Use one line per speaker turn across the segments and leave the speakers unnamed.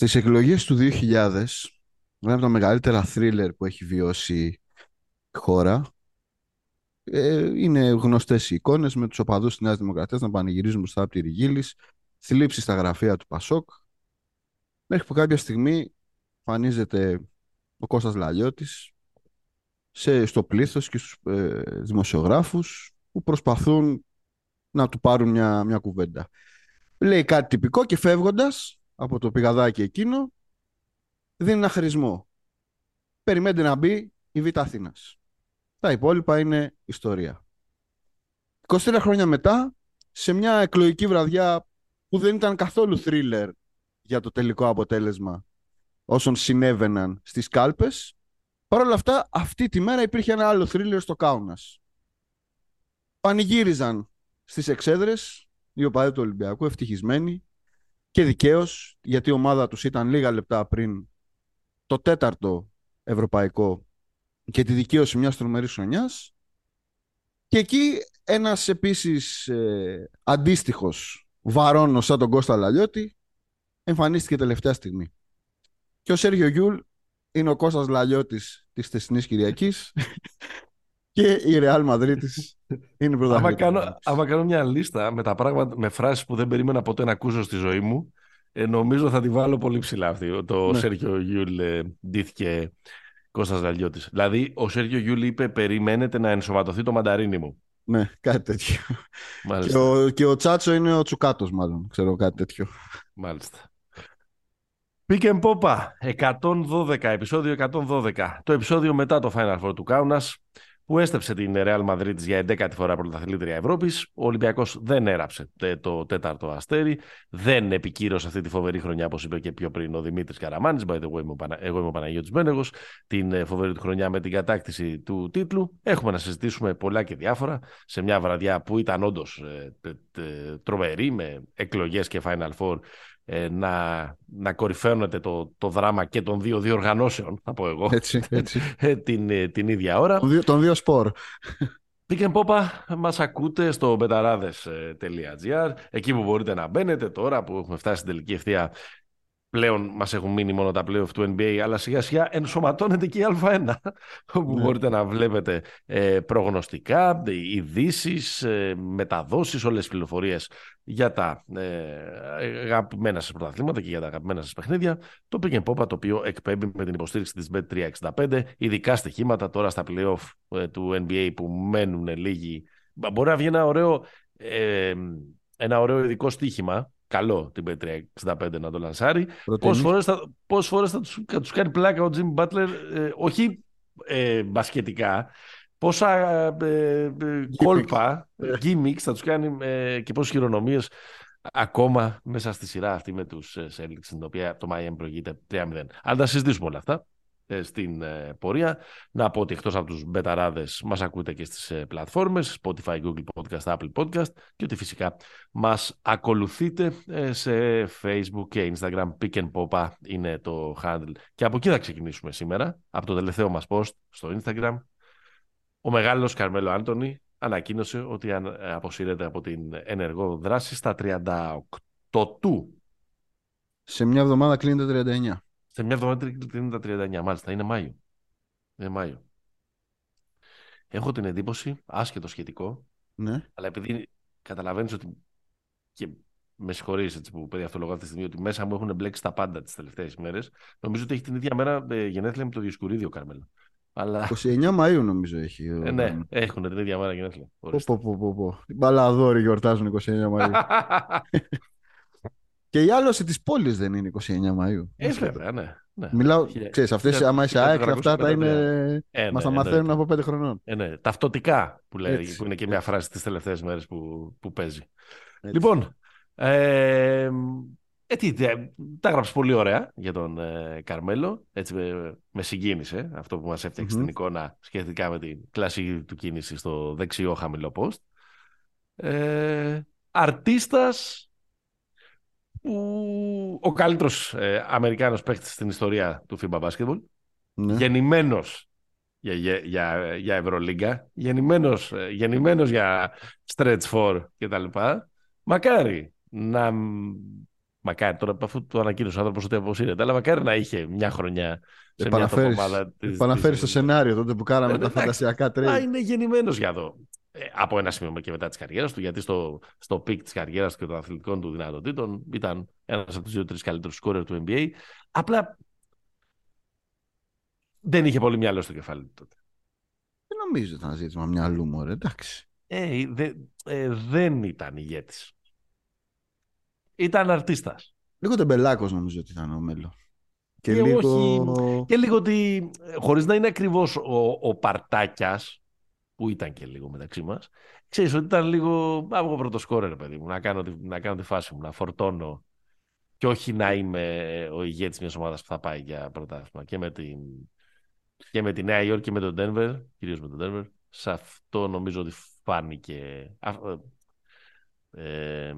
Στις εκλογές του 2000, ένα από τα μεγαλύτερα θρίλερ που έχει βιώσει η χώρα, ε, είναι γνωστές οι εικόνες με τους οπαδούς της Νέας Δημοκρατίας να πανηγυρίζουν μπροστά από τη Ριγίλης, θλίψη στα γραφεία του Πασόκ, μέχρι που κάποια στιγμή εμφανίζεται ο Κώστας Λαλιώτης σε, στο πλήθος και στους ε, δημοσιογράφους που προσπαθούν να του πάρουν μια, μια κουβέντα. Λέει κάτι τυπικό και φεύγοντας από το πηγαδάκι εκείνο δίνει ένα χρησμό. Περιμένετε να μπει η Β' Αθήνας. Τα υπόλοιπα είναι ιστορία. 23 χρόνια μετά, σε μια εκλογική βραδιά που δεν ήταν καθόλου θρίλερ για το τελικό αποτέλεσμα όσων συνέβαιναν στις κάλπες, Παρ' όλα αυτά, αυτή τη μέρα υπήρχε ένα άλλο θρίλερ στο Κάουνας. Πανηγύριζαν στις εξέδρες οι οπαδοί του Ολυμπιακού, ευτυχισμένοι και δικαίως, γιατί η ομάδα τους ήταν λίγα λεπτά πριν το τέταρτο ευρωπαϊκό και τη δικαίωση μιας τρομερής χρονιάς. Και εκεί ένας επίσης ε, αντίστοιχος βαρόνος σαν τον Κώστα Λαλιώτη εμφανίστηκε τελευταία στιγμή. Και ο Σέργιο Γιούλ είναι ο Κώστας Λαλιώτης της Θεσσινής Κυριακής και η Ρεάλ Μαδρίτης είναι πρωταθλήτρια.
Άμα κάνω, άμα κάνω μια λίστα με τα πράγματα, με φράσεις που δεν περίμενα ποτέ να ακούσω στη ζωή μου, ε, νομίζω θα τη βάλω πολύ ψηλά αυτή. Το ναι. Σέργιο Γιούλ ε, ντύθηκε Κώστας Λαλιώτης. Δηλαδή, ο Σέργιο Γιούλ είπε περιμένετε να ενσωματωθεί το μανταρίνι μου.
Ναι, κάτι τέτοιο. Και ο, και ο Τσάτσο είναι ο Τσουκάτος μάλλον, ξέρω κάτι τέτοιο.
Μάλιστα. Pick and Popa, 112, επεισόδιο 112. Το επεισόδιο μετά το Final Four του Κάουνας, που έστρεψε την Real Madrid για 11η φορά πρωταθλήτρια Ευρώπης. Ο Ολυμπιακός δεν έραψε το τέταρτο αστέρι, δεν επικύρωσε αυτή τη φοβερή χρονιά, όπως είπε και πιο πριν ο Δημήτρης Καραμάνης. By the way, εγώ είμαι ο Παναγιώτης Μπένεγος. Την ε, φοβερή του χρονιά με την κατάκτηση του τίτλου. Έχουμε να συζητήσουμε πολλά και διάφορα σε μια βραδιά που ήταν όντως ε, τρομερή με εκλογές και Final Four ε, να, να κορυφαίνεται το, το δράμα και των δύο διοργανώσεων, θα πω εγώ,
έτσι, έτσι.
Ε, την, ε, την ίδια ώρα.
Των δύο, τον δύο σπορ.
Pick Πόπα μας ακούτε στο betarades.gr εκεί που μπορείτε να μπαίνετε τώρα που έχουμε φτάσει στην τελική ευθεία πλέον μας έχουν μείνει μόνο τα playoff του NBA, αλλά σιγά σιγά ενσωματώνεται και η Α1, όπου ναι. μπορείτε να βλέπετε ε, προγνωστικά, ειδήσεις, ε, μεταδόσεις, όλες τις πληροφορίες για τα ε, αγαπημένα σας πρωταθλήματα και για τα αγαπημένα σας παιχνίδια. Το Pick and Pop, το οποίο εκπέμπει με την υποστήριξη της Bet365, ειδικά στοιχήματα τώρα στα playoff ε, του NBA που μένουν λίγοι. Μπορεί να βγει ένα ωραίο, ε, ένα ωραίο ειδικό στοίχημα καλό την P365 να το λανσάρει. Πόσες φορές θα, πόσες φορές θα, τους, θα τους κάνει πλάκα ο Jimmy Butler, ε, όχι ε, μπασκετικά, πόσα ε, ε κόλπα, gimmicks θα τους κάνει ε, και πόσες χειρονομίες ακόμα μέσα στη σειρά αυτή με τους Celtics, στην οποία το Miami προηγείται 3-0. Αλλά θα συζητήσουμε όλα αυτά. Ε, στην ε, πορεία. Να πω ότι εκτός από τους μπεταράδες μας ακούτε και στις ε, πλατφόρμες Spotify, Google Podcast, Apple Podcast και ότι φυσικά μας ακολουθείτε σε Facebook και Instagram. Pick and Popa είναι το handle. Και από εκεί θα ξεκινήσουμε σήμερα, από το τελευταίο μας post στο Instagram. Ο μεγάλος Καρμέλο Άντωνη ανακοίνωσε ότι αποσύρεται από την ενεργό δράση στα 38 του.
Σε μια εβδομάδα κλείνεται 39.
Σε μια εβδομάδα είναι τα 39, μάλιστα. Είναι Μάιο. Είναι Μάιο. Έχω την εντύπωση, άσχετο σχετικό,
ναι.
αλλά επειδή καταλαβαίνεις ότι. και με συγχωρείς έτσι που παιδί αυτό αυτή τη στιγμή, ότι μέσα μου έχουν μπλέξει τα πάντα τις τελευταίες μέρες. Νομίζω ότι έχει την ίδια μέρα ε, γενέθλια με το Διοσκουρίδιο Κάρμελο. Αλλά...
29 Μαΐου νομίζω έχει.
Ε, ναι, έχουν την ίδια μέρα γενέθλια.
Πω, πω, πω, πω, πω. Μπαλαδόροι γιορτάζουν 29 Μαΐου. Και η άλωση της πόλης δεν είναι 29 Μαου.
Ε, βέβαια, ναι. ναι.
Μιλάω, ξέρεις, αυτές, άμα είσαι ΑΕΚ, αυτά τα είναι... Ε, ναι, μας τα μαθαίνουν από πέντε χρονών.
Ε, ναι. Ταυτοτικά, που, λέει, που είναι και μια φράση τις τελευταίες μέρες που, που παίζει. Λοιπόν, ε, ε, τι, τα έγραψες πολύ ωραία για τον ε, Καρμέλο. Έτσι με, με συγκίνησε αυτό που μας έφτιαξε mm-hmm. την εικόνα σχετικά με την κλασική του κίνηση στο δεξιό χαμηλό post. Ε, αρτίστας που ο καλύτερος ε, Αμερικάνος παίκτης στην ιστορία του FIBA Basketball, ναι. γεννημένος για, για, για, Ευρωλίγκα, γεννημένος, ε, γεννημένος για Stretch 4 κτλ. Μακάρι να Μακάρι τώρα, αφού το ανακοίνωσε ο άνθρωπος ότι αποσύρεται, αλλά μακάρι να είχε μια χρονιά σε μια
ομάδα. Επαναφέρεις το σενάριο τότε που κάναμε ε, τα φαντασιακά trades.
είναι γεννημένος για εδώ. Ε, από ένα σημείο και μετά της καριέρας του, γιατί στο, στο peak της καριέρας και των αθλητικών του δυνατοτήτων ήταν ένας από τους δύο-τρεις καλύτερους σκόρερ του NBA. Απλά δεν είχε πολύ μυαλό στο κεφάλι του τότε.
Δεν νομίζω ότι ήταν ζήτημα μυαλού μου, εντάξει.
Ε, δε, ε, δεν ήταν ηγέτης. Ήταν αρτίστας.
Λίγο τεμπελάκος νομίζω ότι ήταν ο Μέλο.
Και, και λίγο... και λίγο ότι, χωρίς να είναι ακριβώς ο, ο Παρτάκιας, που ήταν και λίγο μεταξύ μας, ξέρεις ότι ήταν λίγο, από πρώτο σκόρερ, παιδί μου, να κάνω, να κάνω τη φάση μου, να φορτώνω και όχι να είμαι ο ηγέτης μιας ομάδας που θα πάει για πρωτάθλημα. Και με την, και με τη Νέα Υόρκη και με τον Denver, κυρίως με τον Denver, σε αυτό νομίζω ότι φάνηκε ε,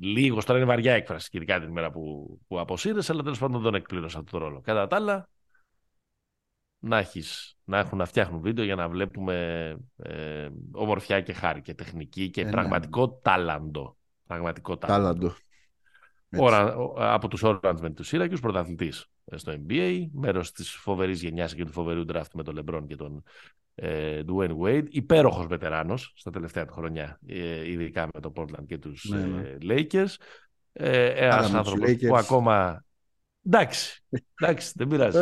λίγο τώρα είναι βαριά έκφραση, ειδικά την ημέρα που, που αποσύρεσαι, αλλά τέλος πάντων δεν εκπλήρωσα αυτό το ρόλο. Κατά τα άλλα, να, έχεις, να έχουν να φτιάχνουν βίντεο για να βλέπουμε ε, ομορφιά και χάρη και τεχνική και ε, ναι. πραγματικό ναι. τάλαντο. Πραγματικό τάλαντο. Ωρα, από τους Orange με τους Syracuse, πρωταθλητής στο NBA, μέρος της φοβερής γενιάς και του φοβερού draft με τον LeBron και τον ε, Dwayne Wade, υπέροχος βετεράνος στα τελευταία του χρόνια, ε, ειδικά με το Portland και τους ναι, ναι. Ε, Lakers. Ε, ένας άνθρωπος που ακόμα... Εντάξει, εντάξει, δεν πειράζει.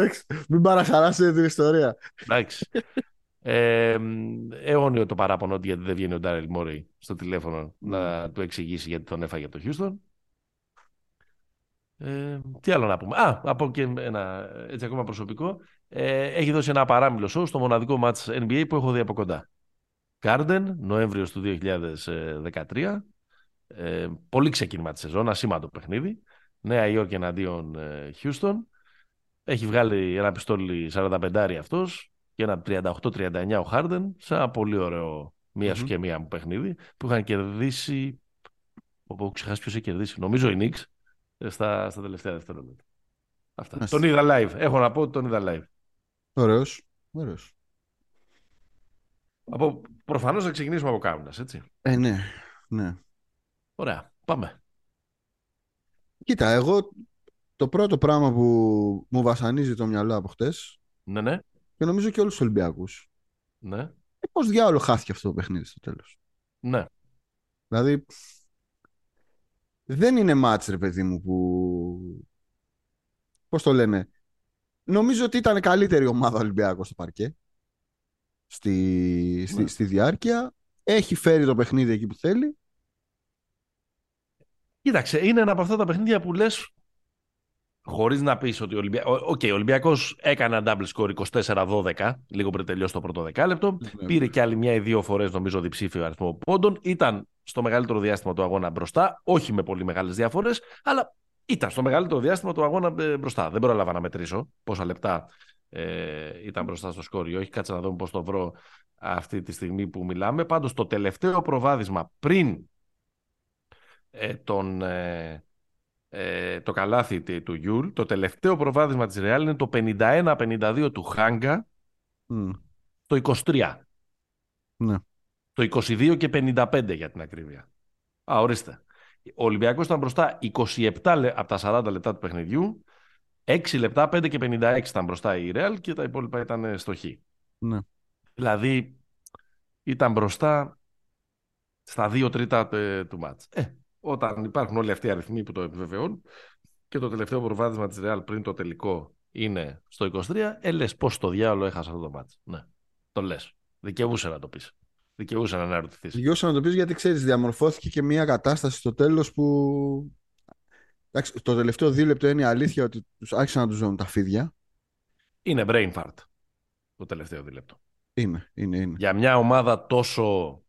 Μην παραχαράσετε την ιστορία.
Εντάξει. Ε, αιώνιο το παράπονο ότι γιατί δεν βγαίνει ο Ντάρελ Μόρι στο τηλέφωνο να του εξηγήσει γιατί τον έφαγε από το Houston. Ε, τι άλλο να πούμε. Α, από και ένα έτσι ακόμα προσωπικό. Ε, έχει δώσει ένα παράμιλο show στο μοναδικό match NBA που έχω δει από κοντά. Garden, Νοέμβριος του 2013. Ε, πολύ ξεκίνημα της σεζόν, ασήμαντο παιχνίδι. Νέα Υόρκη εναντίον ε, Houston. Έχει βγάλει ένα πιστόλι 45 αυτός και ένα 38-39 ο Harden σε ένα πολύ ωραίο μία σου και μία μου παιχνίδι που είχαν κερδίσει. Όπου ξεχάσεις ποιος έχει κερδίσει. Νομίζω η Knicks στα, στα τελευταία δευτερόλεπτα. Αυτά. Τον είδα live. Έχω να πω ότι τον είδα live.
Ωραίος. Ωραίος.
Από, προφανώς θα ξεκινήσουμε από Κάμνας, έτσι.
Ε, ναι. ναι.
Ωραία. Πάμε.
Κοίτα, εγώ το πρώτο πράγμα που μου βασανίζει το μυαλό από χτες
ναι, ναι.
και νομίζω και όλους τους Ολυμπιακούς
ναι.
Ε, πώς διάολο χάθηκε αυτό το παιχνίδι στο τέλος.
Ναι.
Δηλαδή, δεν είναι ματς ρε παιδί μου που πώς το λένε νομίζω ότι ήταν καλύτερη ομάδα Ολυμπιακός στο παρκέ στη, στη, ναι. στη διάρκεια έχει φέρει το παιχνίδι εκεί που θέλει
Κοίταξε, είναι ένα από αυτά τα παιχνίδια που λες Χωρίς να πεις ότι ο Ολυμπιακός. OK, okay, ο Ολυμπιακός έκανε ένα double score 24-12, λίγο πριν τελειώσει το πρώτο δεκάλεπτο. Ναι, Πήρε και άλλη μια ή δύο φορές, νομίζω, διψήφιο αριθμό πόντων. Ήταν στο μεγαλύτερο διάστημα του αγώνα μπροστά, όχι με πολύ μεγάλες διαφορές, αλλά ήταν στο μεγαλύτερο διάστημα του αγώνα ε, μπροστά. Δεν πρόλαβα να μετρήσω πόσα λεπτά ε, ήταν μπροστά στο σκορ. Όχι, κάτσε να δούμε πώς το βρω αυτή τη στιγμή που μιλάμε. Πάντως το τελευταίο προβάδισμα πριν ε, τον. Ε, ε, το καλάθι του Γιούλ. Το τελευταίο προβάδισμα της Ρεάλ είναι το 51-52 του Χάνγκα το 23.
Ναι.
Το 22 και 55 για την ακρίβεια. Α, ορίστε. Ο Ολυμπιακός ήταν μπροστά 27 από τα 40 λεπτά του παιχνιδιού, 6 λεπτά, 5 και 56 ήταν μπροστά η Ρεάλ και τα υπόλοιπα ήταν στο Χ.
Ναι.
Δηλαδή ήταν μπροστά στα 2 τρίτα του μάτς. Ε, όταν υπάρχουν όλοι αυτοί οι αριθμοί που το επιβεβαιώνουν και το τελευταίο προβάδισμα της Real πριν το τελικό είναι στο 23, ε, λες πώς το διάολο έχασα αυτό το μάτι. Ναι, το λες. Δικαιούσε να το πεις. Δικαιούσε να αναρωτηθείς.
Δικαιούσε να το πεις γιατί ξέρεις, διαμορφώθηκε και μια κατάσταση στο τέλος που... Εντάξει, το τελευταίο δίλεπτο είναι η αλήθεια ότι τους άρχισαν να τους ζώνουν τα φίδια.
Είναι brain fart το τελευταίο δίλεπτο.
Είναι, είναι, είναι.
Για μια ομάδα τόσο,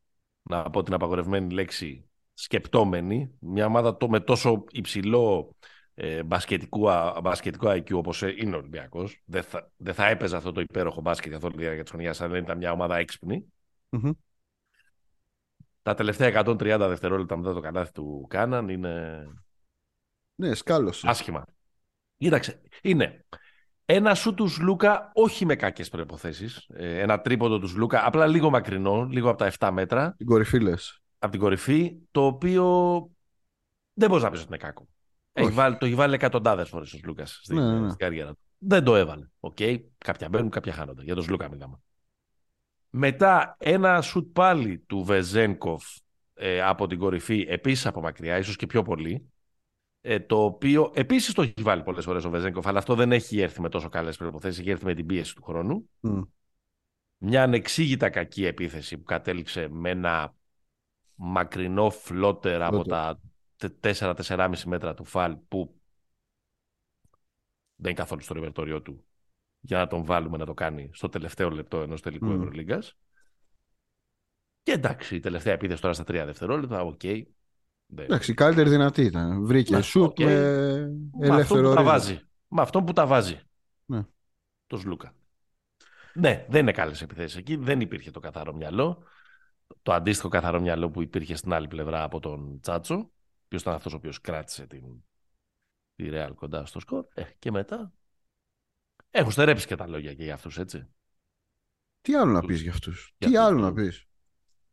να πω την απαγορευμένη λέξη, σκεπτόμενοι, μια ομάδα το, με τόσο υψηλό ε, μπασκετικό, μπασκετικό IQ όπως ε, είναι ο Ολυμπιακός, δεν θα, δεν θα έπαιζε αυτό το υπέροχο μπάσκετ καθ' όλη τη διάρκεια της χρονιάς αν δεν ήταν μια ομάδα Τα τελευταία 130 δευτερόλεπτα μετά το καλάθι του Κάναν είναι...
Ναι, σκάλωσε.
Άσχημα. Κοίταξε, είναι ένα σουτ του Σλούκα, όχι με κακές προϋποθέσεις. Ε, ένα τρίποντο του Σλούκα, απλά λίγο μακρινό, λίγο από τα 7 μέτρα.
Την κορυφή λες
από την κορυφή, το οποίο δεν μπορείς να πεις ότι είναι κακό. Έχει
Όχι.
βάλει, το έχει βάλει εκατοντάδες φορές ο Σλούκας στην,
Ναι, ναι, ναι.
στην καριέρα του. Δεν το έβαλε. Οκ. Κάποια μπαίνουν, κάποια χάνονται. Για τον Σλούκα μιλάμε. Μετά ένα σουτ πάλι του Βεζένκοφ ε, από την κορυφή, επίσης από μακριά, ίσως και πιο πολύ. Ε, το οποίο επίσης το έχει βάλει πολλές φορές ο Βεζένκοφ, αλλά αυτό δεν έχει έρθει με τόσο καλές προποθέσει. Έχει έρθει με την πίεση του χρόνου.
Μμ.
Μια ανεξήγητα κακή επίθεση που κατέληξε με ένα μακρινό φλότερ από
Φλότερ.
τα 4-4,5 μέτρα του φαλ που δεν είναι καθόλου στο ρεπερτόριό του για να τον βάλουμε να το κάνει στο τελευταίο λεπτό ενός τελικού
Μμ.
Ευρωλίγκας. Και εντάξει, η τελευταία επίθεση τώρα στα τρία δευτερόλεπτα, οκ. Δεν-
Εντάξει, η καλύτερη δυνατή ήταν. Βρήκε
Ναι,
σουτ
οκ.
με
με αυτό
ελεύθερο
που τα
ρυθμό.
βάζει. Με αυτό που τα βάζει.
Ναι.
Του Σλούκα. Ναι, δεν είναι καλές επιθέσεις εκεί. Δεν υπήρχε το καθαρό μυαλό. Το αντίστοιχο καθαρό μυαλό που υπήρχε στην άλλη πλευρά από τον Τσάτσο, ποιος ήταν αυτός ο οποίος κράτησε την, τη Real κοντά στο σκορ. Ε, και μετά. Έχουν στερέψει και τα λόγια και για αυτούς, έτσι.
Τι άλλο να
Τους-
πεις για αυτούς;
για
Τι
αυτούς
άλλο να
τους-
πεις;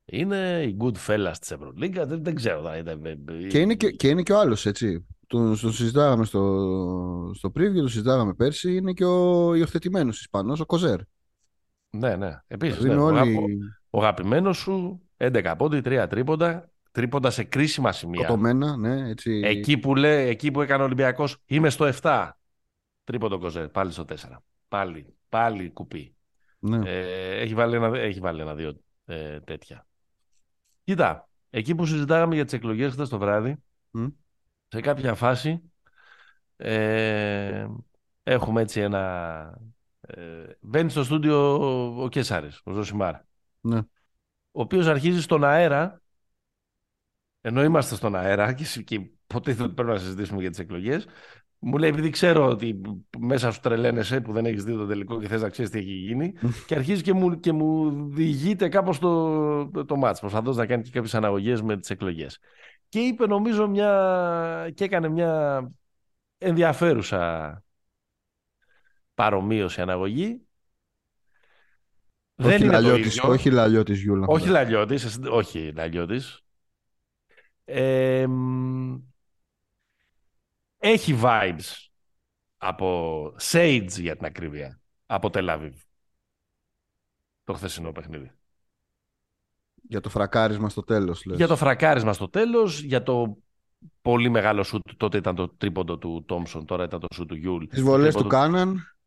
Είναι οι good fellas της Ευρωλίγκα. Δεν, δεν ξέρω. θα είναι-
Και είναι και, και είναι και ο άλλος, έτσι. Τον, τον συζητάγαμε στο, στο preview, τον συζητάγαμε πέρσι. Είναι και ο υιοθετημένος Ισπανός, ο Κοζέρ.
Ναι, ναι. Επίσης,
Δηλαδή
ναι,
είναι
ο,
όλοι
αγα- ο αγαπημένος σου 11 πόντι, 3 τρίποντα. Τρίποντα σε κρίσιμα σημεία.
κοτωμένα, ναι, έτσι.
Εκεί που, λέει, εκεί που έκανε ο Ολυμπιακός, είμαι στο 7. Τρίποντο κοζέ, πάλι στο 4. Πάλι, πάλι κουπί.
Ναι.
Ε, έχει βάλει ένα, έχει βάλει ένα-δύο ε, τέτοια. Κοίτα, εκεί που συζητάγαμε για τις εκλογές χθες το βράδυ,
Μμ.
σε κάποια φάση ε, έχουμε έτσι ένα. Ε, μπαίνει στο στούντιο ο, ο Κέσσαρης, ο Ζωσιμάρ,
ναι.
ο οποίος αρχίζει στον αέρα, ενώ είμαστε στον αέρα και, συ- και υποτίθεται ότι πρέπει να συζητήσουμε για τις εκλογές, μου λέει επειδή ξέρω ότι μέσα σου τρελαίνεσαι που δεν έχεις δει το τελικό και θες να ξέρεις τι έχει γίνει και αρχίζει και μου, και μου διηγείται κάπως το, το, το μάτς, προσπαθώντας να κάνει και κάποιες αναγωγές με τις εκλογές. Και είπε νομίζω μια... και έκανε μια ενδιαφέρουσα παρομοίωση αναγωγή.
Όχι,
είναι το
λαλιώτης,
ίδιο.
όχι λαλιώτης Γιούλα.
Όχι Λαλιώτης, εσύ- όχι Λαλιώτης. Ε, μ, έχει vibes από Sage για την ακρίβεια, από Τελαβίβ. Το χθεσινό παιχνίδι.
Για το φρακάρισμα στο τέλος, λες.
Για το φρακάρισμα στο τέλος, για το πολύ μεγάλο σουτ, τότε ήταν το τρίποντο του Τόμσον, τώρα ήταν το σουτ του Γιούλ.
Τις βολές
Το
του
τρίποντο-
Κάναν.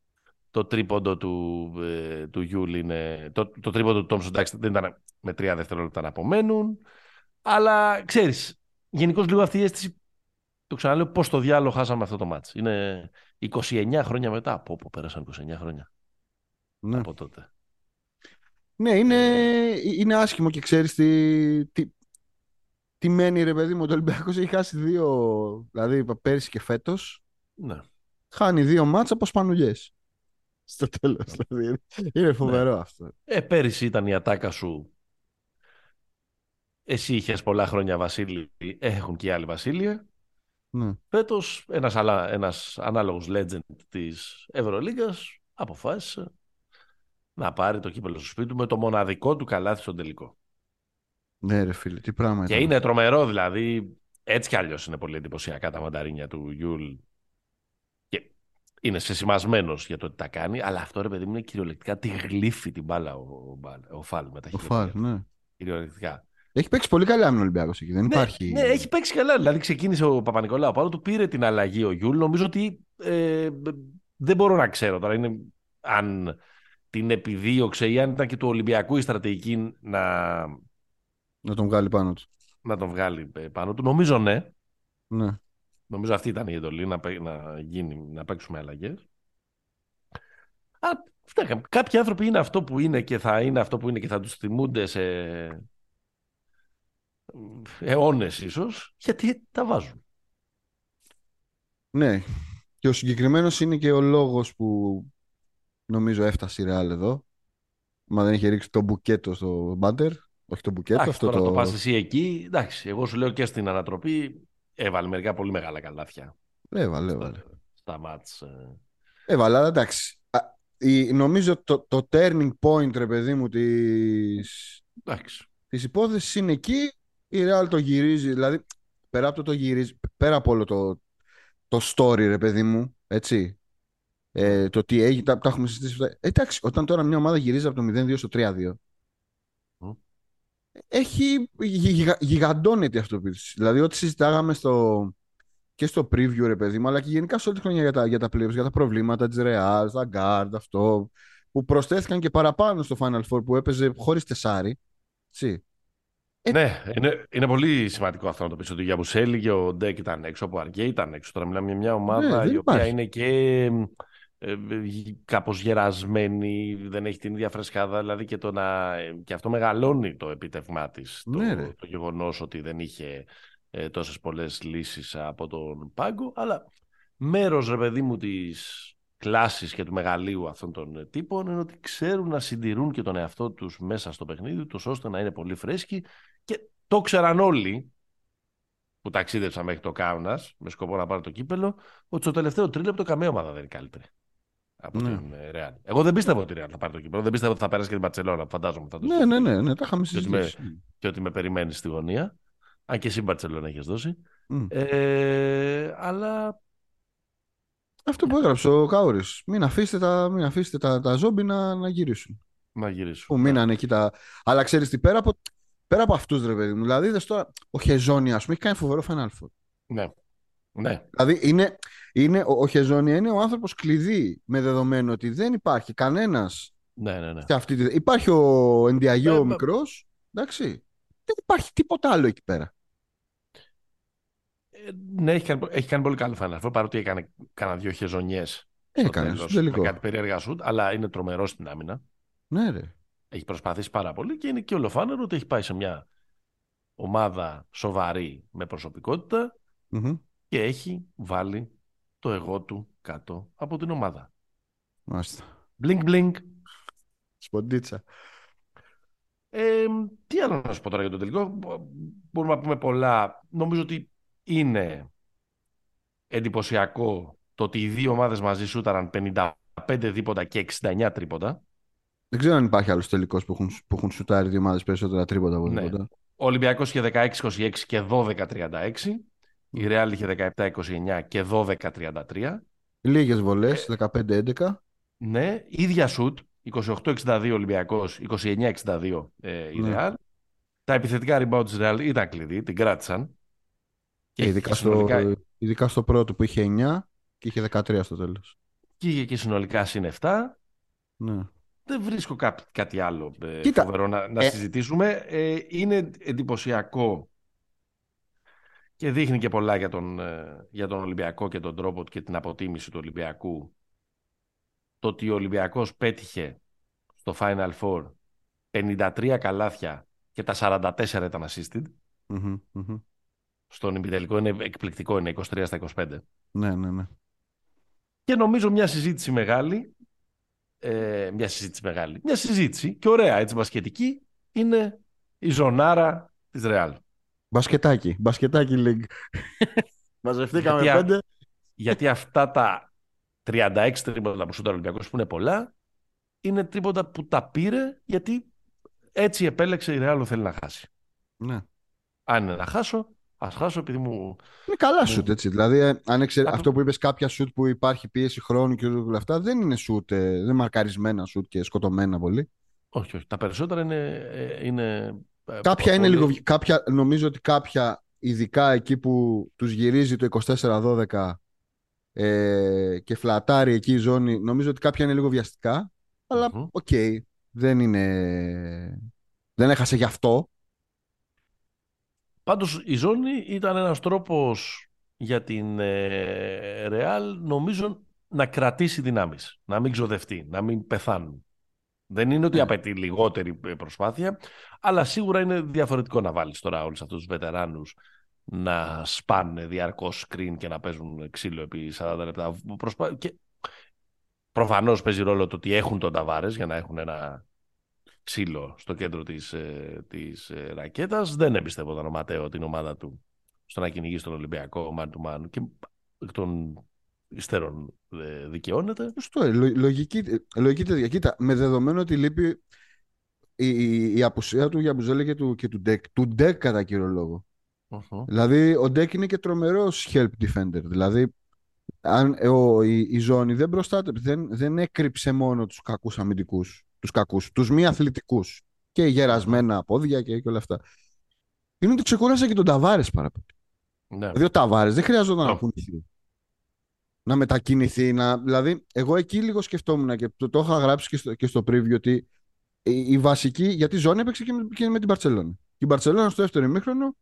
Το τρίποντο του, ε, του Γιούλ είναι. Το, το τρίποντο του Τόμσον εντάξει, δεν ήταν με τρία δευτερόλεπτα να απομένουν. Αλλά ξέρεις, γενικώς λίγο αυτή η αίσθηση. Το ξαναλέω, πώς το διάλογο χάσαμε αυτό το μάτς. Είναι 29 χρόνια μετά. Από όπου πέρασαν 29 χρόνια
Ναι.
από τότε.
Ναι, είναι,
Ε.
είναι άσχημο και ξέρεις τι, τι, τι μένει ρε παιδί μου. Το Ολυμπιακός έχει χάσει δύο, δηλαδή πέρυσι και φέτος,
Ναι.
χάνει δύο μάτς από σπανουλιές. Στο τέλος, δηλαδή. Είναι φοβερό αυτό.
Ε, πέρυσι ήταν η ατάκα σου. Εσύ είχες πολλά χρόνια Βασίλη, έχουν και οι άλλοι Βασίλεια.
Ναι.
Φέτος ένας, άλλα- ένας ανάλογος legend της Ευρωλίγκας αποφάσισε να πάρει το κύπελο στο σπίτι του με το μοναδικό του καλάθι στον τελικό.
ναι ρε φίλε, τι πράγμα
Και
ήταν.
είναι τρομερό δηλαδή, έτσι κι αλλιώς είναι πολύ εντυπωσιακά τα μανταρίνια του Γιούλ και είναι σεσημασμένος για το ότι τα κάνει, αλλά αυτό ρε παιδί μου είναι κυριολεκτικά τη γλύφει την μπάλα ο, ο, Μπάλ- ο Φαλ με τα
Ο
χέρια.
Φαλ, ναι.
Κυριολεκτικά.
Έχει παίξει πολύ καλά άμυνα ο Ολυμπιακός εκεί, δεν
Ναι,
υπάρχει.
Ναι, έχει παίξει καλά. Δηλαδή ξεκίνησε ο Παπανικολάου πάνω του, πήρε την αλλαγή ο Γιούλ. Νομίζω ότι ε, δεν μπορώ να ξέρω τώρα είναι, αν την επιδίωξε ή αν ήταν και του Ολυμπιακού η στρατηγική να,
Να τον βγάλει πάνω του.
να τον βγάλει ε, πάνω του. Νομίζω ναι.
Ναι.
Νομίζω αυτή ήταν η εντολή να, παί- να, γίνει, να παίξουμε αλλαγές. Αλλά φτάκα, κάποιοι άνθρωποι είναι αυτό που είναι και θα είναι αυτό που είναι και θα τους θυμούνται σε αιώνες ίσως, γιατί τα βάζουν.
ναι. Και ο συγκεκριμένος είναι και ο λόγος που νομίζω έφτασε η Real εδώ. Μα δεν είχε ρίξει το μπουκέτο στο μπάντερ. Όχι το μπουκέτο,
Εντάξει,
αυτό
τώρα
το...
το πας εσύ εκεί, εντάξει, εγώ σου λέω και στην ανατροπή έβαλε μερικά πολύ μεγάλα καλάθια
Έβαλε, έβαλε.
στα, στα μάτς. ε.
Έβαλε, αλλά εντάξει. Α, η- νομίζω το, το turning point, ρε παιδί μου, της,
Εντάξει.
της υπόθεσης είναι εκεί. Η Real το γυρίζει, δηλαδή πέρα από το, το γυρίζει, πέρα από όλο το, το story, ρε παιδί μου, έτσι. Ε, το τι έγινε, τα, τα έχουμε συζητήσει. αυτά. Εντάξει, όταν τώρα μια ομάδα γυρίζει από το 0-2 στο 3-2,
Μμ.
Έχει γι- γιγα- γιγαντώνεται η αυτοποίηση. Δηλαδή, ό,τι συζητάγαμε στο, και στο preview, ρε παιδί μου, αλλά και γενικά σε όλη τη χρονιά για τα, για τα playoffs, για τα προβλήματα της Real, τα guard, αυτό, που προσθέθηκαν και παραπάνω στο Final Four που έπαιζε χωρίς τεσάρι. Έτσι. Ε,
Ναι, είναι, είναι πολύ σημαντικό αυτό να το πεις ότι για Μπουσέλη και ο Ντέκ ήταν έξω, από Αργέ ήταν έξω. Τώρα μιλάμε για μια ομάδα
Ναι, δεν
η οποία
υπάρχει.
είναι και ε, ε, κάπως γερασμένη, δεν έχει την ίδια φρεσκάδα, δηλαδή και, το να, ε, και αυτό μεγαλώνει το επίτευγμά της, το,
Ναι, ρε.
το γεγονός ότι δεν είχε ε, τόσες πολλές λύσεις από τον πάγκο, αλλά μέρος, ρε παιδί μου, της κλάσης και του μεγαλείου αυτών των ε, τύπων είναι ότι ξέρουν να συντηρούν και τον εαυτό τους μέσα στο παιχνίδι τους ώστε να είναι πολύ φρέσκοι και το ξέραν όλοι που ταξίδεψαν μέχρι το Κάουνας με σκοπό να πάρει το κύπελο, ότι στο τελευταίο τρίλεπτο καμία ομάδα δεν είναι καλύτερη από
Ναι.
την ε, Real. Εγώ δεν πίστευα ότι η Real θα πάρει το κύπελο. Δεν πίστευα ότι θα περάσει και την Παρσελόνα, φαντάζομαι. Θα το
Ναι, ναι, ναι, ναι, τα είχαμε
Και ότι με-
συζητήσει.
Και ότι με περιμένεις στη γωνία. Αν και εσύ Μπαρσελόνα έχεις δώσει.
Μμ.
Ε, αλλά
Αυτό που έγραψε ο Κάουρης. Μην αφήσετε τα, μην αφήσετε τα, τα ζόμπι να, να γυρίσουν.
να γυρίσουμε.
Που μείνανε εκεί τα. Αλλά ξέρεις τι, πέρα από, πέρα από αυτούς, ρε παιδί μου. Δηλαδή, είδες τώρα, ο Χεζόνια, ας πούμε, έχει κάνει φοβερό Final Four.
Ναι. Ναι.
Δηλαδή, είναι, είναι, ο, ο Χεζόνια είναι ο άνθρωπος κλειδί με δεδομένο ότι δεν υπάρχει κανένας
Ναι, ναι, ναι.
σε αυτή τη. Υπάρχει ο Ενδιαγιό
Ε,
ο
μα-
μικρός. Εντάξει. Δεν υπάρχει τίποτα άλλο εκεί πέρα.
Ε, ναι, έχει κάνει, έχει κάνει πολύ καλό Final Four, παρότι έκανε κάνα δύο χεζονιές στο
Έκανε
τέλος,
στο τελικό.
με κάτι περίεργα σουτ, αλλά είναι τρομερό στην άμυνα.
Ναι, ρε.
Έχει προσπαθήσει πάρα πολύ και είναι και ολοφάνερο ότι έχει πάει σε μια ομάδα σοβαρή με προσωπικότητα
Μμμ.
Και έχει βάλει το εγώ του κάτω από την ομάδα.
Μάλιστα.
Blink blink.
Σποντίτσα.
Ε, τι άλλο να σου πω τώρα για το τελικό; Μπο- Μπορούμε να πούμε πολλά. Νομίζω ότι είναι εντυπωσιακό το ότι οι δύο ομάδες μαζί σούταραν 55 δίποτα και 69 τρίποτα.
Δεν ξέρω αν υπάρχει άλλος τελικός που έχουν, που έχουν σουτάρει δύο ομάδες περισσότερα τρίποτα από
Ναι.
τίποτα.
Ο Ολυμπιακός είχε 16-26 και 12-36. Η Real είχε 17-29 και 12-33.
Λίγες βολές, 15-11.
Ναι, ίδια σουτ. 28-62 Ολυμπιακός, 29-62 ε, η
Ναι.
Real. Τα επιθετικά rebound της Real ήταν κλειδί, την κράτησαν. Και
Ε, ειδικά,
είχε
στο,
συνολικά,
ειδικά στο πρώτο που είχε 9 και είχε 13 στο τέλος.
και είχε και συνολικά συν 7.
Ναι.
Δεν βρίσκω κά- κάτι άλλο ε,
Κοίτα,
φοβερό να, να
ε,
συζητήσουμε. Ε, είναι εντυπωσιακό και δείχνει και πολλά για τον, ε, για τον Ολυμπιακό και τον τρόπο και την αποτίμηση του Ολυμπιακού. Το ότι ο Ολυμπιακός πέτυχε στο Final Four 53 καλάθια και τα 44 ήταν assisted.
Μμμ, μμμ.
Στον ημιτελικό είναι εκπληκτικό, είναι 23 στα 25.
ναι, ναι, ναι.
Και νομίζω μια συζήτηση μεγάλη, ε, μια συζήτηση μεγάλη, μια συζήτηση και ωραία έτσι μπασκετική είναι η ζωνάρα της Ρεάλ.
Μπασκετάκι. Μπασκετάκι League. Μαζευτήκαμε
Γιατί, α-
πέντε.
γιατί αυτά τα 36 τρίποτα που σούταρε ο Ολυμπιακός που είναι πολλά, είναι τρίποτα που τα πήρε γιατί έτσι επέλεξε η Ρεάλ που θέλει να χάσει.
Ναι.
Αν είναι να χάσω, ας χάσω επειδή μου...
Είναι καλά
Μου-
σουτ έτσι. Δηλαδή, ε, αν εξε-
Άκου-
αυτό που είπες, κάποια σουτ που υπάρχει πίεση χρόνου και όλα αυτά, δεν είναι σουτ, ε, δεν είναι μαρκαρισμένα σουτ και σκοτωμένα πολύ.
Όχι, όχι. Τα περισσότερα είναι... ε, είναι ε,
Κάποια είναι
πολύ-
λίγο. Κάποια, νομίζω ότι κάποια, ειδικά εκεί που τους γυρίζει το 24-12 ε, και φλατάρει εκεί η ζώνη, νομίζω ότι κάποια είναι λίγο βιαστικά. Αλλά
Μμμ.
οκ, δεν είναι. Δεν έχασε γι' αυτό.
Πάντως η ζώνη ήταν ένας τρόπος για την ε, Real νομίζω να κρατήσει δυνάμεις, να μην ξοδευτεί, να μην πεθάνουν. Δεν είναι ότι
Ναι.
απαιτεί λιγότερη ε, προσπάθεια, αλλά σίγουρα είναι διαφορετικό να βάλεις τώρα όλους αυτούς τους βετεράνους να σπάνε διαρκώς screen και να παίζουν ξύλο επί 40 λεπτά. Προσπά... Και... Προφανώς παίζει ρόλο το ότι έχουν τον Ταβάρες για να έχουν ένα ξύλο στο κέντρο της, ε, της ε, ρακέτας. Δεν εμπιστεύω τον Ματέο την ομάδα του στο να κυνηγήσει τον Ολυμπιακό man to man και εκ των υστέρων ε, δικαιώνεται.
Σωστό, ε, λο- λογική, ε, λογική τέτοια. Κοίτα, με δεδομένο ότι λείπει η, η, η απουσία του για Μπουζέλη και του, και του Ντεκ. Του Ντεκ κατά κύριο λόγο.
Μμμ.
Δηλαδή, ο Ντεκ είναι και τρομερός help defender. Δηλαδή, αν, ε, ο, η, η ζώνη δεν προστάτευε, δεν, δεν έκρυψε μόνο τους κακούς αμυντικούς, τους κακούς, τους μη αθλητικούς και γερασμένα πόδια και, και όλα αυτά. Είναι ότι ξεκούρασε και τον Ταβάρες πάρα πολύ.
Ναι.
Δηλαδή ο Ταβάρες δεν χρειαζόταν να
Oh.
Κουνηθεί. Να μετακινηθεί. Να... Δηλαδή, εγώ εκεί λίγο σκεφτόμουν και το, το είχα γράψει και στο, και στο preview ότι η, η βασική. Γιατί η ζώνη έπαιξε και με, και με την Παρσελόνη. Η Παρσελόνη στο δεύτερο ημίχρονο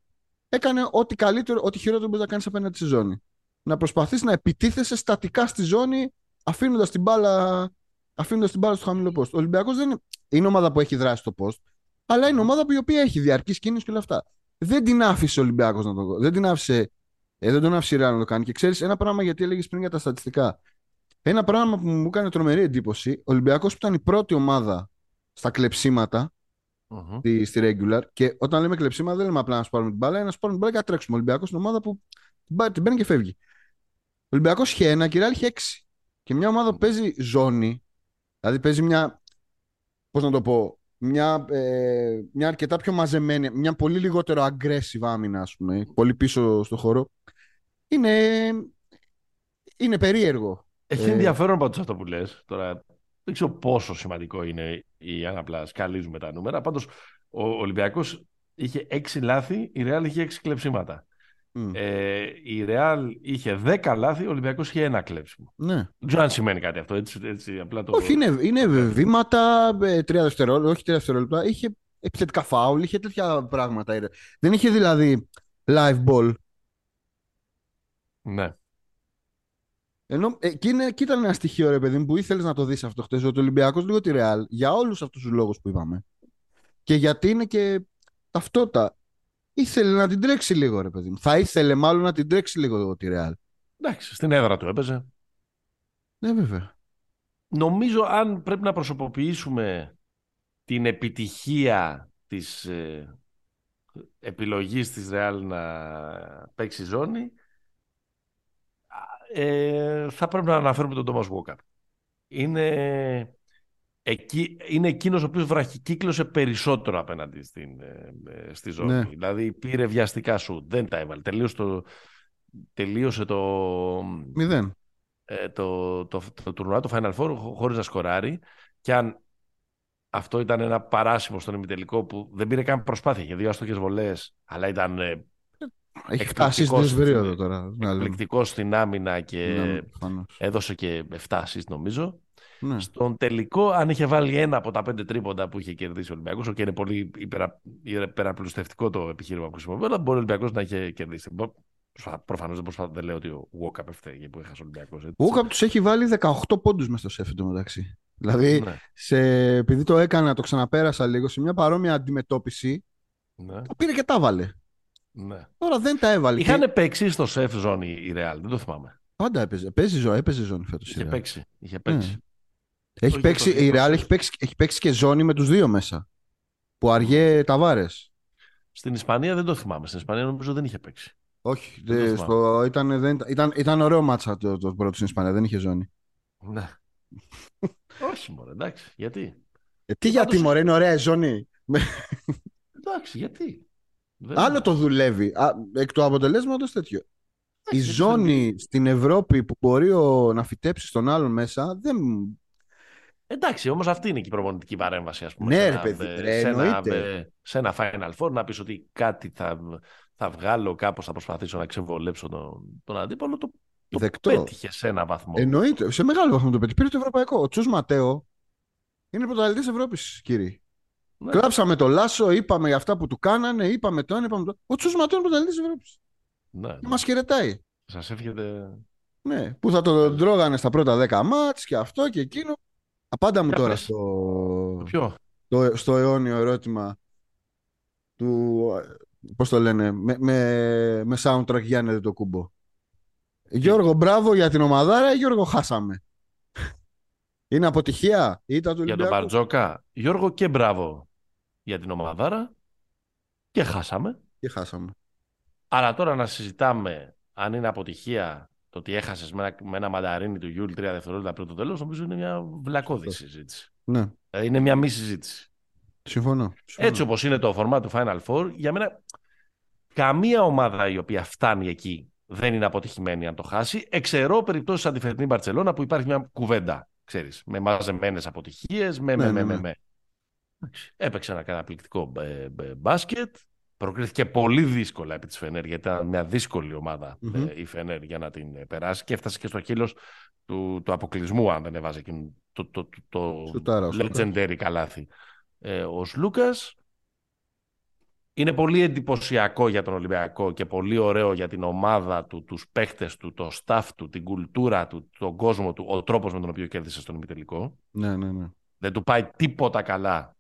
έκανε ό,τι καλύτερο, ό,τι χειρότερο μπορεί να κάνεις απέναντι στη ζώνη. Να προσπαθείς να επιτίθεσαι στατικά στη ζώνη, αφήνοντας την μπάλα, αφήνοντας την μπάλα στο χαμηλό post. Ο Ολυμπιακός δεν είναι, είναι ομάδα που έχει δράσει στο post, αλλά είναι ομάδα που η οποία έχει διαρκή κίνηση και όλα αυτά. Δεν την άφησε ο Ολυμπιακός να το Δεν την άφησε. Ε, δεν τον άφησε η Real να το κάνει. Και ξέρεις ένα πράγμα γιατί έλεγες πριν για τα στατιστικά. Ένα πράγμα που μου έκανε τρομερή εντύπωση. Ο Ολυμπιακός που ήταν η πρώτη ομάδα στα κλεψίματα
Μμμ.
στη, στη regular. Και όταν λέμε κλεψίματα, δεν λέμε απλά να σπάρουμε την μπάλα, είναι να σπάρουμε την μπάλα και να τρέξουμε. Ο Ολυμπιακός είναι ομάδα που την, πάρει- την παίρνει και φεύγει. Ο Ολυμπιακός είχε ένα και η Real είχε έξι. Και μια ομάδα που παίζει ζώνη, δηλαδή παίζει μια. Πώς να το πω, μια, ε, μια αρκετά πιο μαζεμένη, μια πολύ λιγότερο aggressive άμυνα, ας πούμε, πολύ πίσω στο χώρο. Είναι, είναι περίεργο.
Έχει
Ε,
ενδιαφέρον πάντως αυτό που λες. Τώρα δεν ξέρω πόσο σημαντικό είναι ή αν απλά σκαλίζουμε τα νούμερα. Πάντως ο Ολυμπιακός είχε έξι λάθη, η Ρεάλ είχε έξι κλεψίματα.
Μμ.
Ε, η Ρεάλ είχε δέκα λάθη, ο Ολυμπιακός είχε ένα κλέψιμο.
ναι.
Δεν ξέρω αν σημαίνει κάτι αυτό. Έτσι, έτσι, απλά το...
Όχι, είναι, είναι βήματα, ε, τρία δευτερόλεπτα, όχι τρία δευτερόλεπτα. Είχε επιθετικά φάουλ, είχε τέτοια πράγματα. είναι. Δεν είχε δηλαδή live ball.
Ναι.
Ενώ ε, και, είναι, και ήταν ένα στοιχείο, ρε παιδί μου, που ήθελες να το δεις αυτό χτες. Ότι ο Ολυμπιακός λίγο τη Real για όλους αυτούς τους λόγους που είπαμε. Και γιατί είναι και ταυτότητα. Ήθελε να την τρέξει λίγο, ρε παιδί μου. Θα ήθελε μάλλον να την τρέξει λίγο τη Real.
Εντάξει, στην έδρα του έπαιζε.
Ναι, βέβαια.
Νομίζω αν πρέπει να προσωποποιήσουμε την επιτυχία της ε, επιλογής της Real να παίξει ζώνη ε, θα πρέπει να αναφέρουμε τον Thomas Walker. Είναι, εκεί, είναι εκείνος ο οποίος βραχικύκλωσε περισσότερο απέναντι στην, ε, ε, στη ζώνη.
Ναι.
Δηλαδή πήρε βιαστικά σου, δεν τα έβαλε. Τελείωσε το, τελείωσε το,
Μηδέν.
ε, το, το, το, τουρνουά, το Final Four, χω- χωρίς να σκοράρει. Και αν αυτό ήταν ένα παράσημο στον ημιτελικό που δεν πήρε καν προσπάθεια, είχε δύο αστοχές βολές, αλλά ήταν ε,
Έχει φτάσει στην
Εκπληκτικός
περίοδο
στην-
τώρα. να λέμε.
εκπληκτικός στην άμυνα και
Ναι, προφανώς.
έδωσε και 7 assists νομίζω.
Ναι.
Στον τελικό, αν είχε βάλει ένα από τα πέντε τρίποντα που είχε κερδίσει ο Ολυμπιακός, και είναι πολύ υπερα, υπεραπλουστευτικό το επιχείρημα που χρησιμοποιώ, αλλά μπορεί ο Ολυμπιακός να είχε κερδίσει. Προφανώς δεν, προσπαθώ, δεν λέω ότι ο Walkup έφταιγε που έχασε ο Ολυμπιακός. έτσι.
Ο Ούκαπ τους έχει βάλει 18 πόντους μέσα στο σεφ μεταξύ. Δηλαδή,
Ναι,
σε, επειδή το έκανα, το ξαναπέρασα λίγο, σε μια παρόμοια αντιμετώπιση,
ναι,
τα πήρε και τα έβαλε.
ναι.
Τώρα δεν τα έβαλε. Και
Είχαν παίξει στο σεφ ζώνη η Real, δεν το θυμάμαι.
Πάντα έπαιζε. Παίζει ζώνη, έπαιζε ζώνη φέτος.
Είχε παίξει. Είχε παίξει.
Έχει
Όχι,
παίξει,
το-
η
το-
Real έχει παίξει, έχει παίξει και ζώνη με τους δύο μέσα. Που αργέ ταβάρες.
Στην Ισπανία δεν το θυμάμαι. Στην Ισπανία νομίζω δεν είχε παίξει.
Όχι,
Δεν το
δε, στο, ήταν, δεν, ήταν, ήταν ωραίο μάτσα το, το πρώτο στην Ισπανία, δεν είχε ζώνη.
Ναι. Όχι μόνο, εντάξει. Γιατί;
Ε, τι
Και
γιατί,
πάντως-
μωρέ, είναι ωραία η ζώνη;
Εντάξει, γιατί; Δεν-
Άλλο το δουλεύει. Α, εκ του αποτελέσματος τέτοιο. Η
Εντάξει, δεν
ζώνη στην Ευρώπη που μπορεί ο, να φυτέψει τον άλλον μέσα δεν.
Εντάξει, όμως αυτή είναι και η προπονητική παρέμβαση, ας πούμε.
Ναι,
σε
ρε
ένα,
παιδί,
ε,
ρε,
σε, ένα,
εννοείται.
ε, σε ένα Final Four να πεις ότι κάτι θα, θα βγάλω, κάπως θα προσπαθήσω να ξεβολέψω τον, τον αντίπαλο. Το, το
Δεκτό.
πέτυχε σε ένα βαθμό.
Εννοείται. Σε μεγάλο βαθμό το πέτυχε. Πήρε το ευρωπαϊκό. Ο Τσου Ματέο είναι πρωταθλητής Ευρώπης, κύριε.
Ναι.
Κλάψαμε το Λάσο, είπαμε για αυτά που του κάνανε, είπαμε το ένα, είπαμε το άλλο. Ο Τσου Ματέο είναι πρωταθλητής Ευρώπης.
Ναι,
Και μας χαιρετάει.
Σας εύχεται.
Ναι, που θα το τρώγανε στα πρώτα δέκα μάτς και αυτό και εκείνο. Απάντα μου
Για
τώρα
πες.
στο,
Ποιο;
στο, στο αιώνιο ερώτημα του, πώς το λένε, με, με, με soundtrack Γιάννη το κούμπο. Γιώργο, μπράβο για την ομαδάρα, Γιώργο, χάσαμε. Είναι αποτυχία η ήττα του
Για τον
Ολυμπιακού.
Μπαρτζόκα. Γιώργο και μπράβο για την ομαδάρα. Και χάσαμε.
Και χάσαμε.
Αλλά τώρα να συζητάμε αν είναι αποτυχία το ότι έχασες με, ένα- με ένα μανταρίνι του Γιούλ τρία δευτερόλεπτα πριν το τέλος, νομίζω είναι μια βλακώδη
Σωστό.
συζήτηση.
Ναι,
Δηλαδή είναι μια μη συζήτηση.
συμφωνώ. συμφωνώ.
Έτσι όπως είναι το φορμά του Final Four, για μένα καμία ομάδα η οποία φτάνει εκεί δεν είναι αποτυχημένη αν το χάσει. Εξαιρώ περιπτώσεις σαν τη φετινή Μπαρσελόνα που υπάρχει μια κουβέντα, ξέρεις, με μαζεμένες αποτυχίες, με, με, με, με, με. Έπαιξε ένα καταπληκτικό ε, ε, μπάσκετ. Προκρίθηκε πολύ δύσκολα επί της Φενέρ, γιατί ήταν μια δύσκολη ομάδα mm-hmm. η Φενέρ για να την περάσει και έφτασε και στο χείλος του, του αποκλεισμού, αν δεν έβαζε εκείνο το, το, το, το legendary καλάθι. Ε, ο Λούκας είναι πολύ εντυπωσιακό για τον Ολυμπιακό και πολύ ωραίο για την ομάδα του, τους παίχτες του, το staff του, την κουλτούρα του, τον κόσμο του, ο τρόπος με τον οποίο κέρδισε στον ημιτελικό.
Ναι, ναι, ναι.
Δεν του πάει τίποτα καλά.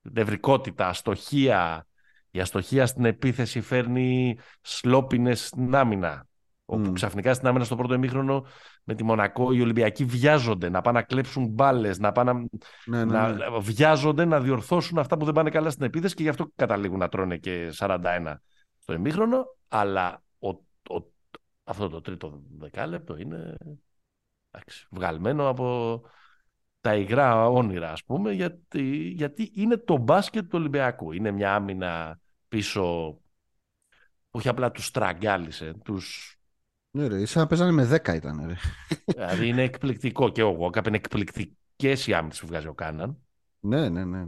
Νευρικότητα, αστοχία. Η αστοχία στην επίθεση φέρνει σλόπινες στην άμυνα. Όπου ξαφνικά στην άμυνα στο πρώτο ημίχρονο με τη Μονακό οι Ολυμπιακοί βιάζονται να πάνε να κλέψουν μπάλες, να πάνε ναι, ναι, να ναι. βιάζονται να διορθώσουν αυτά που δεν πάνε καλά στην επίθεση και γι' αυτό καταλήγουν να τρώνε και 41 στο ημίχρονο. Αλλά ο, ο, αυτό το τρίτο δεκάλεπτο είναι εντάξει, βγαλμένο από τα υγρά όνειρα, ας πούμε, γιατί, γιατί είναι το μπάσκετ του Ολυμπιακού. Είναι μια άμυνα πίσω που όχι απλά τους στραγγάλισε, τους
ναι, ρε, σαν να παίζανε με 10 ήταν. Ρε.
Δηλαδή είναι εκπληκτικό και ο Walkup είναι εκπληκτικές οι άμυνες που βγάζει ο Κάναν.
Ναι, ναι, ναι.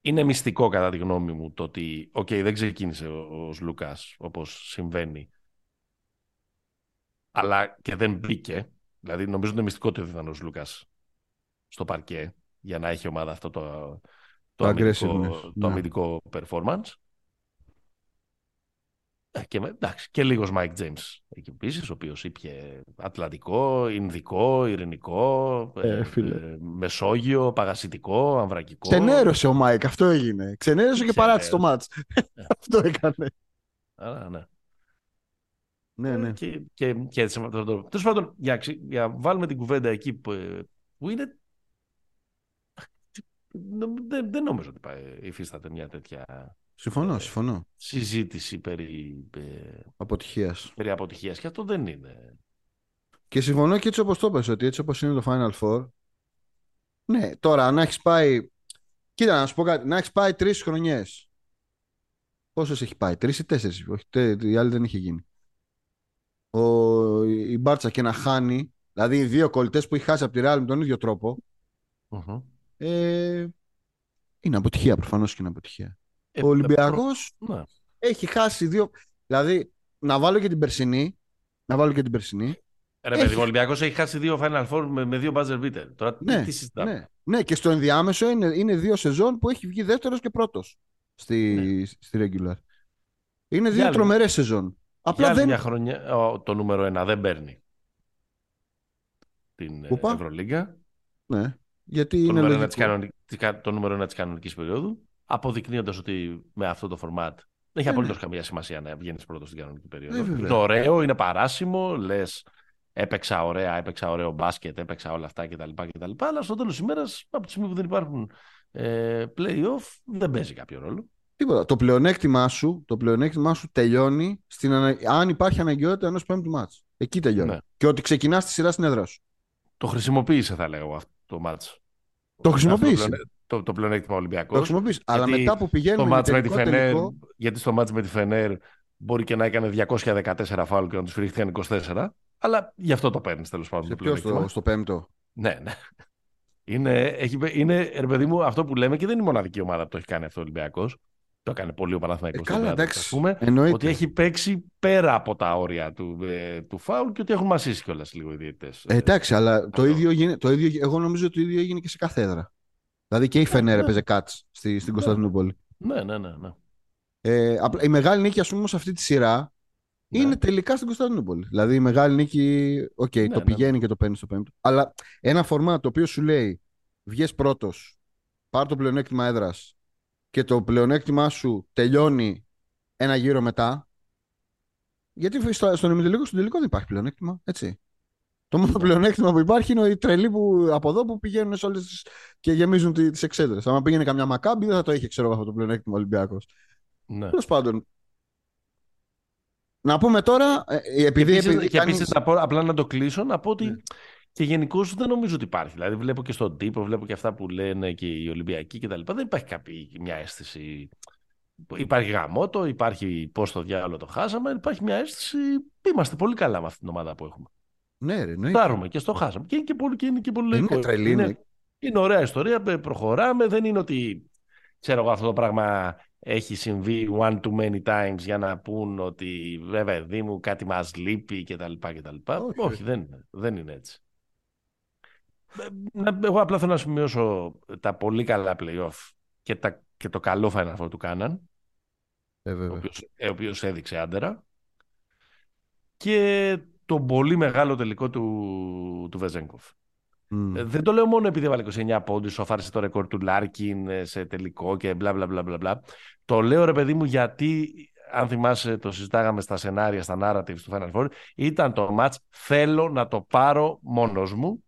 Είναι μυστικό κατά τη γνώμη μου το ότι, OK, okay, δεν ξεκίνησε ο, ο Σλούκας όπως συμβαίνει. Αλλά και δεν μπήκε. Δηλαδή νομίζω ότι είναι μυστικό ότι ήταν ο Σλούκας στο παρκέ για να έχει ομάδα αυτό το, το, αμυντικό, το αμυντικό performance. Ε, και, εντάξει, και λίγος Mike James εκεί επίσης, ο οποίος είπε Ατλαντικό, Ινδικό, Ειρηνικό, ε, ε, Μεσόγειο, Παγασιτικό, Αμβρακικό.
Ξενέρωσε ο Μάικ, αυτό έγινε. Ξενέρωσε και παράτησε το ματς. Ε. αυτό έκανε.
Άρα, ναι.
Ναι, ναι.
Και, και, και έτσι. Τέλος πάντων, για, για βάλουμε την κουβέντα εκεί που, που είναι. Δεν, δεν νομίζω ότι υφίσταται μια τέτοια
Συμφωνώ, ε, συμφωνώ.
Συζήτηση περί ε,
αποτυχίας.
Περί αποτυχίας και αυτό δεν είναι.
Και συμφωνώ και έτσι όπως το είπες, ότι έτσι όπως είναι το Final Four, ναι, τώρα να έχεις πάει, κοίτα να σου πω κάτι, να έχεις πάει τρεις χρονιές. Πόσες έχει πάει, τρεις ή τέσσερις, όχι, η άλλη δεν είχε γίνει. Ο, η Μπάρτσα και να χάνει, δηλαδή οι δύο κολλητές που έχει χάσει από τη Real με τον ίδιο ε, είναι αποτυχία, προφανώς και είναι αποτυχία. Ε, ο Ολυμπιακό ναι. έχει χάσει δύο. Δηλαδή, να βάλω και την περσινή. Να βάλω και την περσινή.
Ρε έχει... παιδί, ο Ολυμπιακός έχει χάσει δύο Final Four με, με δύο buzzer beater. Τώρα
ναι, τι συζητάμε; Ναι, ναι, και στο ενδιάμεσο είναι, είναι δύο σεζόν που έχει βγει δεύτερος και πρώτος στη, ναι. στη regular. Είναι δύο τρομερές σεζόν.
Απλά δεν... μια χρονιά το νούμερο ένα δεν παίρνει την Ούπα. Ευρωλίγκα.
Ναι. Γιατί
το
είναι
νούμερο λογικό. το νούμερο ένα της κανονικής περίοδου αποδεικνύοντας ότι με αυτό το format δεν έχει ε, απολύτως ναι. καμία σημασία να βγαίνει πρώτο στην κανονική περίοδο. Ε, είναι ωραίο, είναι παράσιμο, λες. Έπαιξα ωραία, έπαιξα ωραίο μπάσκετ, έπαιξα όλα αυτά κτλ. κτλ αλλά στο τέλος της ημέρας, από τη στιγμή που δεν υπάρχουν ε, playoff, δεν παίζει κάποιο ρόλο.
Τίποτα. Το πλεονέκτημά σου, το πλεονέκτημά σου τελειώνει στην ανα... αν υπάρχει αναγκαιότητα ενός πέμπτου μάτς. Εκεί τελειώνει. Ναι. Και ότι ξεκινάς τη σειρά στην έδρα σου.
Το χρησιμοποίησε, θα λέγω, αυτό το μάτς.
Το χρησιμοποίησε
το, το πλεονέκτημα Ολυμπιακός.
Το χρησιμοποιείς. Αλλά μετά που πηγαίνουμε.
Το με τη Φενέρ, γιατί στο μάτς με τη Φενέρ μπορεί και να έκανε 214 φάουλ και να τους φυρίχθηκαν 24. Αλλά γι' αυτό το παίρνεις τέλος πάντων.
Σε ποιο στο, στο πέμπτο;
Ναι, ναι. Είναι, έχει, είναι, ρε παιδί μου, αυτό που λέμε και δεν είναι η μοναδική ομάδα που το έχει κάνει αυτό ο Ολυμπιακός. Το έκανε πολύ ο Παναθηναϊκός.
Ε, καλά, εντάξει.
Πούμε, ότι έχει παίξει πέρα από τα όρια του, ε, του φάουλ και ότι έχουν μασίσει κιόλας λίγο οι διαιτητές.
Ε, εντάξει, αλλά το ίδιο, το ίδιο, εγώ νομίζω ότι το ίδιο έγινε και σε κάθε έδρα. Δηλαδή και η Φενέρ ναι. έπαιζε κάτ στη, στην Κωνσταντινούπολη.
Ναι, ναι, ναι. ναι.
Ε, η μεγάλη νίκη, ας πούμε, σε αυτή τη σειρά ναι. είναι τελικά στην Κωνσταντινούπολη. Δηλαδή η μεγάλη νίκη, OK, okay, ναι, το ναι, πηγαίνει και το παίρνει στο πέμπτο. Αλλά ένα format το οποίο σου λέει βγες πρώτος, πάρ το πλεονέκτημα έδρας και το πλεονέκτημά σου τελειώνει ένα γύρο μετά. Γιατί στο, στον ημιτελικό, στον τελικό δεν υπάρχει πλεονέκτημα, έτσι. Το μόνο πλεονέκτημα που υπάρχει είναι οι τρελοί που, από εδώ που πηγαίνουν σε όλες τις... και γεμίζουν τις εξέδρες. Αν πήγαινε καμιά μακάμπη, δεν θα το είχε ξέρω αυτό το πλεονέκτημα ο Ολυμπιακός. Ναι. Τέλος πάντων. Να πούμε τώρα, ε, ε, επειδή.
Και επίση, απλά να το κλείσω, να πω ότι ναι. και γενικώ δεν νομίζω ότι υπάρχει. Δηλαδή, βλέπω και στον τύπο, βλέπω και αυτά που λένε και οι Ολυμπιακοί κτλ. Δεν υπάρχει κάποια μια αίσθηση υπάρχει γαμότο, υπάρχει πώς το διάλογο το χάσαμε, υπάρχει μια αίσθηση. Είμαστε πολύ καλά με αυτήν την ομάδα που έχουμε.
Ναι, ρε, ναι.
Φτάρουμε και στο χάσαμε. Και είναι και πολύ, και είναι και πολύ λογικό.
Είναι τρελή,
είναι,
είναι.
είναι ωραία ιστορία, προχωράμε. Δεν είναι ότι ξέρω εγώ αυτό το πράγμα έχει συμβεί one too many times για να πούν ότι βέβαια δί μου κάτι μας λείπει κτλ. κτλ. Όχι, Όχι δεν, είναι, δεν είναι έτσι. Ε, εγώ απλά θέλω να σημειώσω τα πολύ καλά playoff και, τα, και το καλό Final Four του Κάναν.
Ε,
ο, οποίος, ο οποίος έδειξε άντερα. Και το πολύ μεγάλο τελικό του, του Βεζένκοφ. Μμ. Δεν το λέω μόνο επειδή έβαλε 29 πόντους, ισοφάρισε το ρεκόρ του Λάρκιν ε, σε τελικό και μπλα μπλα μπλα μπλα. Το λέω ρε παιδί μου γιατί, αν θυμάσαι, το συζητάγαμε στα σενάρια, στα narratives του Final Four, ήταν το match θέλω να το πάρω μόνος μου.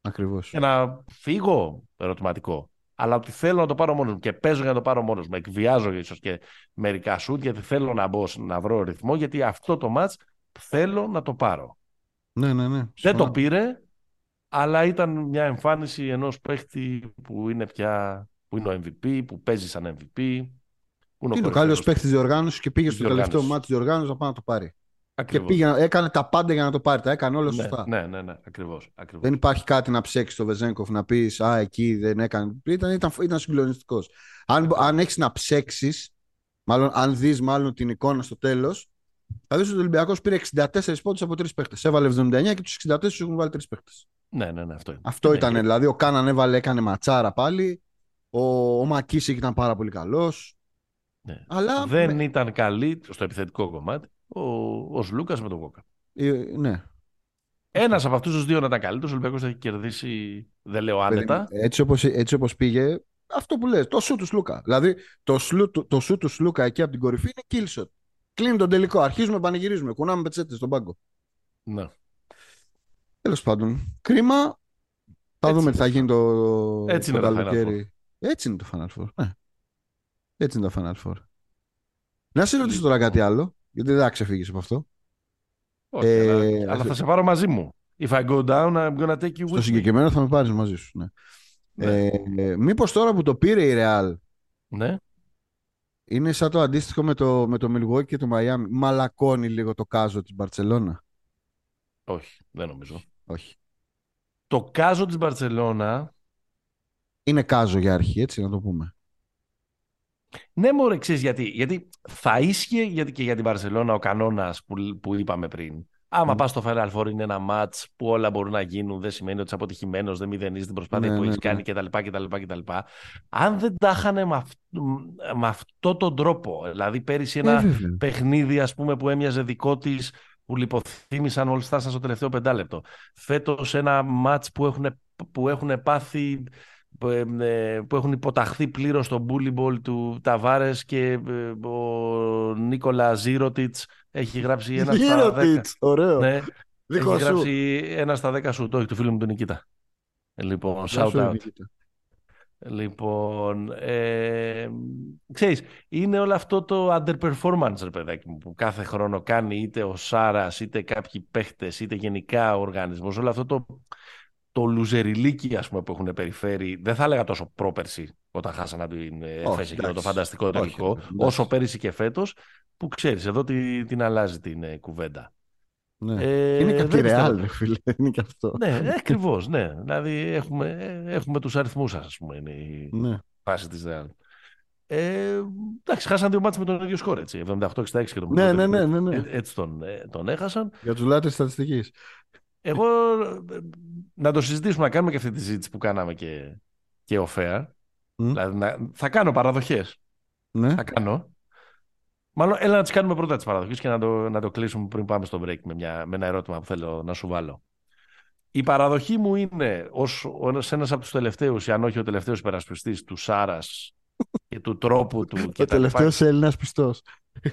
Ακριβώς.
Και να φύγω, ερωτηματικό. Αλλά ότι θέλω να το πάρω μόνος μου και παίζω για να το πάρω μόνος μου. Εκβιάζω ίσως και μερικά σουτ γιατί θέλω να μπω να βρω ρυθμό. Γιατί αυτό το match θέλω να το πάρω.
Ναι, ναι, ναι.
Δεν το πήρε, αλλά ήταν μια εμφάνιση ενός παίχτη που είναι πια που είναι ο MVP, που παίζει σαν MVP.
Που είναι, ο καλύτερος παίχτης διοργάνωσης και πήγε στο τελευταίο μάτι της διοργάνωσης να πάει να το πάρει. Ακριβώς. Και πήγε, έκανε τα πάντα για να το πάρει. Τα έκανε όλα
ναι,
σωστά.
Ναι, ναι, ναι, ακριβώς, ακριβώς.
Δεν υπάρχει κάτι να ψέξεις το Βεζέγκοφ να πεις Α, εκεί δεν έκανε. Ήταν, ήταν, ήταν συγκλονιστικός. Αν, αν έχεις να ψέξεις, μάλλον αν δεις μάλλον την εικόνα στο τέλος, θα δεις ότι ο Ολυμπιακός πήρε 64 πόντους από τρεις παίχτες. Έβαλε 79 και τους 64 τους έχουν βάλει τρεις παίχτες.
Ναι, ναι, ναι, αυτό είναι.
Αυτό ήταν. Και... Δηλαδή, ο Κάναν έβαλε, έκανε ματσάρα πάλι. Ο, ο Μακίσικ ήταν πάρα πολύ καλός.
Ναι. Αλλά... Δεν ήταν καλή στο επιθετικό κομμάτι ο, ο Λούκας με τον Βόκα.
Ε, ναι.
Ένας από αυτούς τους δύο να ήταν καλύτερος, ο Ολυμπιακός έχει κερδίσει, δεν λέω άνετα.
Έτσι όπως έτσι όπως πήγε, αυτό που λες, το σου τους Σλούκα. Δηλαδή, το, σλου, το, το σου τους Σλούκα εκεί από την κορυφή είναι kill shot. Κλείνει τον τελικό. Αρχίζουμε, πανηγυρίζουμε. Κουνάμε πετσέτες στον πάγκο.
Ναι.
Τέλος πάντων. Κρίμα. Θα δούμε τι θα γίνει το,
Έτσι το καλοκαίρι.
Έτσι είναι το Final Four. Ναι. Έτσι είναι το Final Four. Να σε ρωτήσω τώρα κάτι άλλο, γιατί δεν θα ξεφύγεις από αυτό.
Όχι, ε, αλλά, αλλά θα σε πάρω μαζί μου. If I go down, I'm gonna take you with
Στο συγκεκριμένο θα με πάρεις μαζί σου. Ναι. Ναι. Ε, Μήπως τώρα που το πήρε η Real.
Ναι.
Είναι σαν το αντίστοιχο με το, με το Milwaukee και το Miami. Μαλακώνει λίγο το κάζο της Μπαρτσελώνα.
Όχι, δεν νομίζω.
Όχι.
Το κάζο της Μπαρτσελώνα...
Είναι κάζο για αρχή, έτσι να το πούμε.
Ναι, μωρέ, ξέρεις γιατί. Γιατί θα ίσχυε γιατί και για την Μπαρσελόνα ο κανόνας που, που είπαμε πριν. Άμα mm. πας στο Final Four είναι ένα ματ που όλα μπορούν να γίνουν, δεν σημαίνει ότι είσαι αποτυχημένος, δεν μηδενίζεις την προσπάθεια ναι, που ναι, έχεις ναι. κάνει κτλ, κτλ, κτλ. Αν δεν τα είχαν με, αυ... με αυτόν τον τρόπο, δηλαδή πέρυσι ένα ε, παιχνίδι ας πούμε, που έμοιαζε δικό της, που λιποθύμησαν όλοι φτάσαν στο τελευταίο πεντάλεπτο. Φέτος ένα ματ που έχουν, που έχουν πάθει ε, που έχουν υποταχθεί πλήρως στο μπούλιμπολ του Ταβάρες και ε, ο Νίκολα Ζήρωτιτς έχει γράψει ένα στα δέκα.
ωραίο.
Ναι, έχει γράψει ένα στα δέκα σου, το έχει του φίλου μου του Νικήτα. Λοιπόν, shout out. Λοιπόν, ε, ξέρεις, είναι όλο αυτό το underperformance, ρε παιδάκι μου, που κάθε χρόνο κάνει είτε ο Σάρας, είτε κάποιοι παίχτες, είτε γενικά ο οργανισμός, όλο αυτό το, το λουζεριλίκι ας πούμε, που έχουν περιφέρει, δεν θα έλεγα τόσο πρόπερση όταν χάσανε την Εφέση και το φανταστικό τελικό, όσο πέρυσι και φέτος, που ξέρεις, εδώ την, την αλλάζει την ε, κουβέντα.
Ναι. Ε, είναι και ρεάλ, φίλε. Είναι και αυτό.
Ναι, ακριβώς. Ναι. Δηλαδή έχουμε, έχουμε τους αριθμούς σας, ας πούμε. Είναι η
ναι.
φάση της ρεάλ. Ε, εντάξει, χάσαν δύο μάτς με τον ίδιο σκορ, έτσι. 78-66 και τον
ναι, ναι, ναι, ναι, ναι.
Ε, έτσι τον, ε, τον έχασαν.
Για τους λάτρες στατιστικής.
Εγώ να το συζητήσουμε, να κάνουμε και αυτή τη συζήτηση που κάναμε και, και ο Fair. Δηλαδή, να, θα κάνω παραδοχές.
Ναι.
Θα κάνω. Μάλλον έλα να τις κάνουμε πρώτα τις παραδοχές και να το, να το κλείσουμε πριν πάμε στο break με, μια, με ένα ερώτημα που θέλω να σου βάλω. Η παραδοχή μου είναι ως, ένας από τους τελευταίους, αν όχι ο τελευταίος υπερασπιστής του Σάρας και του τρόπου του.
ο τελευταίος Έλληνας πιστός.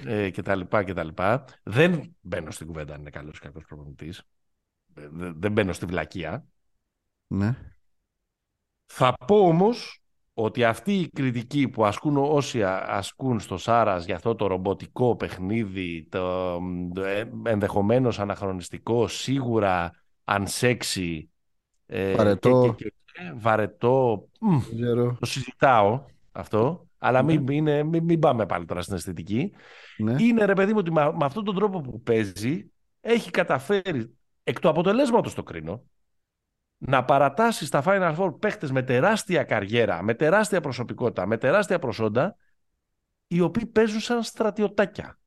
Ε, και τα λοιπά και τα λοιπά. Δεν μπαίνω στην κουβέντα αν είναι καλός ή κακός προπονητής. Ε, δεν μπαίνω στη βλακεία.
Ναι.
Θα πω όμως ότι αυτή η κριτική που ασκούν όσοι ασκούν στο Σάρας για αυτό το ρομποτικό παιχνίδι, το ε, ενδεχομένως αναχρονιστικό, σίγουρα unsexy,
ε, βαρετό,
και, και, και, βαρετό το συζητάω αυτό, αλλά
Ναι.
μην, είναι, μην, μην πάμε πάλι τώρα στην αισθητική.
Ναι.
Είναι ρε παιδί μου ότι με, με αυτόν τον τρόπο που παίζει έχει καταφέρει εκ του αποτελέσματος το κρίνω να παρατάσεις στα Final Four παίχτες με τεράστια καριέρα, με τεράστια προσωπικότητα, με τεράστια προσόντα οι οποίοι παίζουν σαν στρατιωτάκια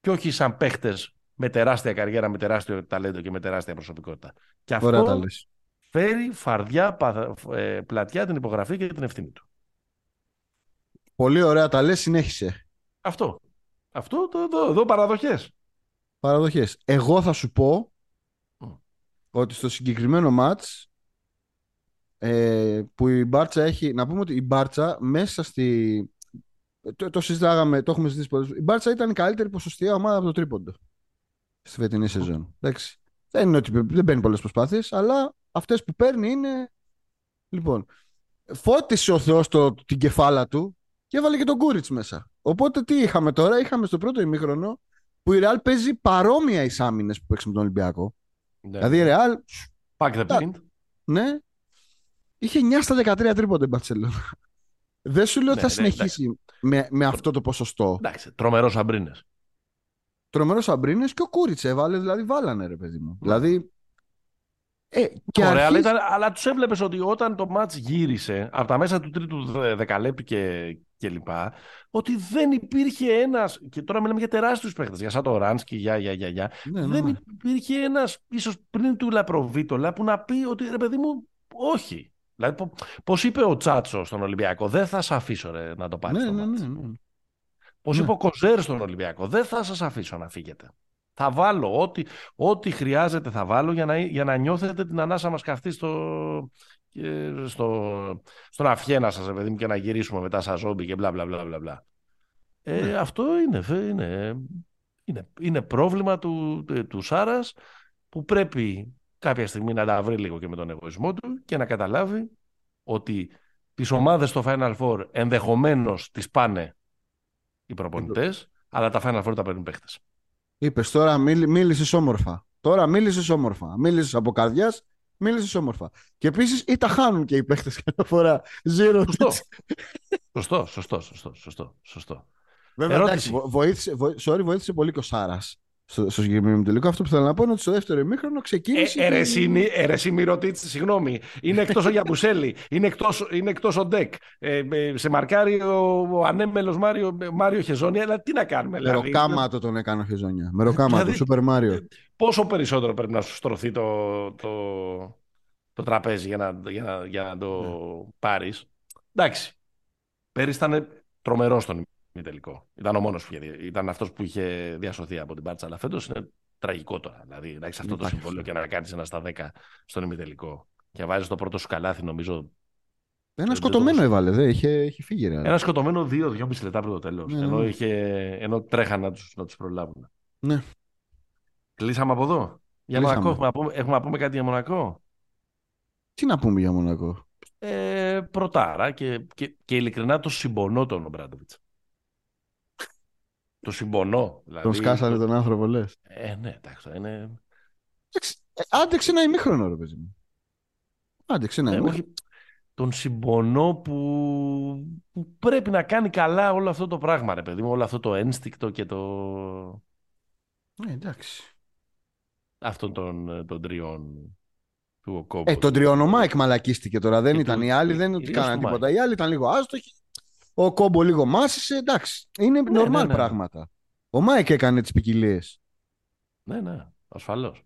και όχι σαν παίχτες με τεράστια καριέρα, με τεράστιο ταλέντο και με τεράστια προσωπικότητα. Και
Ωραία τα
αυτό
λες.
φέρει φαρδιά πα- ε, πλατιά την υπογραφή και την ευθύνη του.
Πολύ ωραία τα λες, συνέχισε.
Αυτό. Αυτό το, το, εδώ παραδοχές.
Παραδοχές. Εγώ θα σου πω
Μμ.
Ότι στο συγκεκριμένο μάτς ε, που η Μπάρτσα έχει, να πούμε ότι η Μπάρτσα μέσα στη... Το, το συζητάγαμε, το έχουμε συζητήσει πολλές φορές. Η Μπάρτσα ήταν η καλύτερη ποσοστιαία ομάδα από το τρίποντο στη φετινή σεζόν. Εντάξει. Δεν είναι ότι δεν παίρνει πολλές προσπάθειες, αλλά αυτές που παίρνει είναι... Λοιπόν, φώτισε ο Θεός το, την κεφάλα του και έβαλε και τον Κούριτς μέσα. Οπότε τι είχαμε τώρα, είχαμε στο πρώτο ημίχρονο που η Ρεάλ παίζει παρόμοια εις άμυνες που παίξει με τον Ολυμπιακό.
Ναι.
Δηλαδή η Ρεάλ,
Pack the
Τα-
paint.
ναι, είχε 9 στα 13 τρίποντα η Μπαρτσελόνα. Δεν σου λέω ότι
Ναι,
θα
ναι,
συνεχίσει με, με αυτό το ποσοστό.
Εντάξει, τρομερός αμπρίνες.
Τρομερός Αμπρίνε και ο Κούριτς έβαλε, δηλαδή βάλανε ρε παιδί μου. Δηλαδή. Ε, και
Ωραία, αλλά,
αρχίζει-
ήταν, αλλά τους έβλεπες ότι όταν το μάτς γύρισε από τα μέσα του τρίτου δε- δεκαλέπτου και, και λοιπά, ότι δεν υπήρχε ένας, και τώρα μιλάμε για τεράστιους παίχτες, για σαν το Ράνσκι, για, για, για, για,
ναι, ναι,
δεν
ναι.
υπήρχε ένας, ίσως πριν του Λαπροβίτολα, που να πει ότι ρε παιδί μου, όχι. Δηλαδή, πο- πώς είπε ο Τσάτσο στον Ολυμπιακό, δεν θα σε αφήσω ρε, να το πάρεις
Ναι,
το
ναι,
μάτς.
ναι, ναι.
Πώς
Ναι.
είπε ο Κοζέρ στον Ολυμπιακό, δεν θα σας αφήσω να φύγετε. Θα βάλω ό,τι, ό,τι χρειάζεται θα βάλω για να, για να νιώθετε την ανάσα μας καυτή στο, και στο, στον αυχένα σας, ρε παιδί μου, και να γυρίσουμε μετά σαν ζόμπι και μπλα μπλα μπλα μπλα. μπλα. Ε,
Ναι.
Αυτό είναι, φε- είναι, είναι, είναι πρόβλημα του, του, του Σάρας που πρέπει κάποια στιγμή να τα βρει λίγο και με τον εγωισμό του και να καταλάβει ότι τις ομάδες στο Final Four ενδεχομένως τις πάνε οι προπονητές, αλλά τα Final Four τα παίρνουν παίχτες.
Είπες τώρα μίλη, μίλησες όμορφα. Τώρα μίλησες όμορφα. Μίλησες από καρδιάς, μίλησε όμορφα. Και επίσης ή τα χάνουν και οι παίχτε κάθε φορά. Zero
Σωστό.
hits.
σωστό, σωστό, σωστό, σωστό, σωστό.
Βέβαια,
Ερώτηση.
εντάξει, βο- βοήθησε, βο- sorry, βοήθησε πολύ και ο Σάρας στο, στο συγκεκριμένο τελικό. Αυτό που θέλω να πω είναι ότι στο δεύτερο ημίχρονο ξεκίνησε.
Ε,
και-
ερεσί, μη- ερεσί μη ρωτήτης, συγγνώμη. Είναι εκτός ο Γιαμπουσέλη, είναι εκτός, είναι εκτός ο Ντεκ. Ε, ε, σε μαρκάρει ο, ο ανέμελος Μάριο, Μάριο Χεζόνια, αλλά τι να κάνουμε.
Με
Δηλαδή,
ροκάματο τον έκανε ο Χεζόνια. Με ροκάματο,
Δηλαδή-
Σούπερ Μάριο.
Πόσο περισσότερο πρέπει να σου στρωθεί το, το, το τραπέζι για να, για να, για να το πάρεις. Εντάξει. Πέρυσι ήταν τρομερός στον ημιτελικό. Ήταν ο μόνος που είχε, ήταν αυτός που είχε διασωθεί από την Πάρτσα, αλλά φέτος είναι τραγικό τώρα. Δηλαδή, να έχεις αυτό το
Υπάρχει
συμβόλαιο
αυτό.
και να κάνεις ένα στα 10 στον ημιτελικό. Και βάζεις το πρώτο σου καλάθι, νομίζω.
Ένα
δεν
σκοτωμένο
το-
έβαλε, δε, είχε, είχε φύγει. Ρε.
Ένα σκοτωμένο 2-2,5 λεπτά πριν το τέλος.
Ναι,
ενώ,
ναι.
είχε, ενώ τρέχαν να τους, να τους προλάβουν.
Ναι.
Κλείσαμε από εδώ; Για
Κλείσαμε.
Μονακό, έχουμε να, πούμε, έχουμε να πούμε κάτι για Μονακό;
Τι να πούμε για Μονακό;
Ε, πρωτάρα και, και, και ειλικρινά το συμπονώ τον Ομπράντοβιτς. το συμπονώ. Δηλαδή,
Τον σκάσανε τον άνθρωπο, λες.
Ε, ναι, εντάξει, τώρα είναι...
Άντεξε ένα ημίχρονο, ρε παιδί μου. Άντεξε ένα
Ε,
ημίχρονο.
όχι, τον συμπονώ που, που πρέπει να κάνει καλά όλο αυτό το πράγμα, ρε παιδί μου, όλο αυτό το ένστικτο και το...
Ε, εντάξει.
Αυτών των, των τριών του ο Κόμπος.
Ε, τον τριώνο Μάικ μαλακίστηκε τώρα. Δεν
Και
ήταν
του-
οι άλλοι,
και-
δεν του
κυρίως
κάνανε
του
τίποτα. Οι άλλοι ήταν λίγο άστοχοι. Ο Κόμπο λίγο μάσησε. Εντάξει. Είναι
Ναι,
normal
ναι, ναι.
πράγματα. Ο Μάικ έκανε τις ποικιλίες.
Ναι, ναι, ασφαλώς.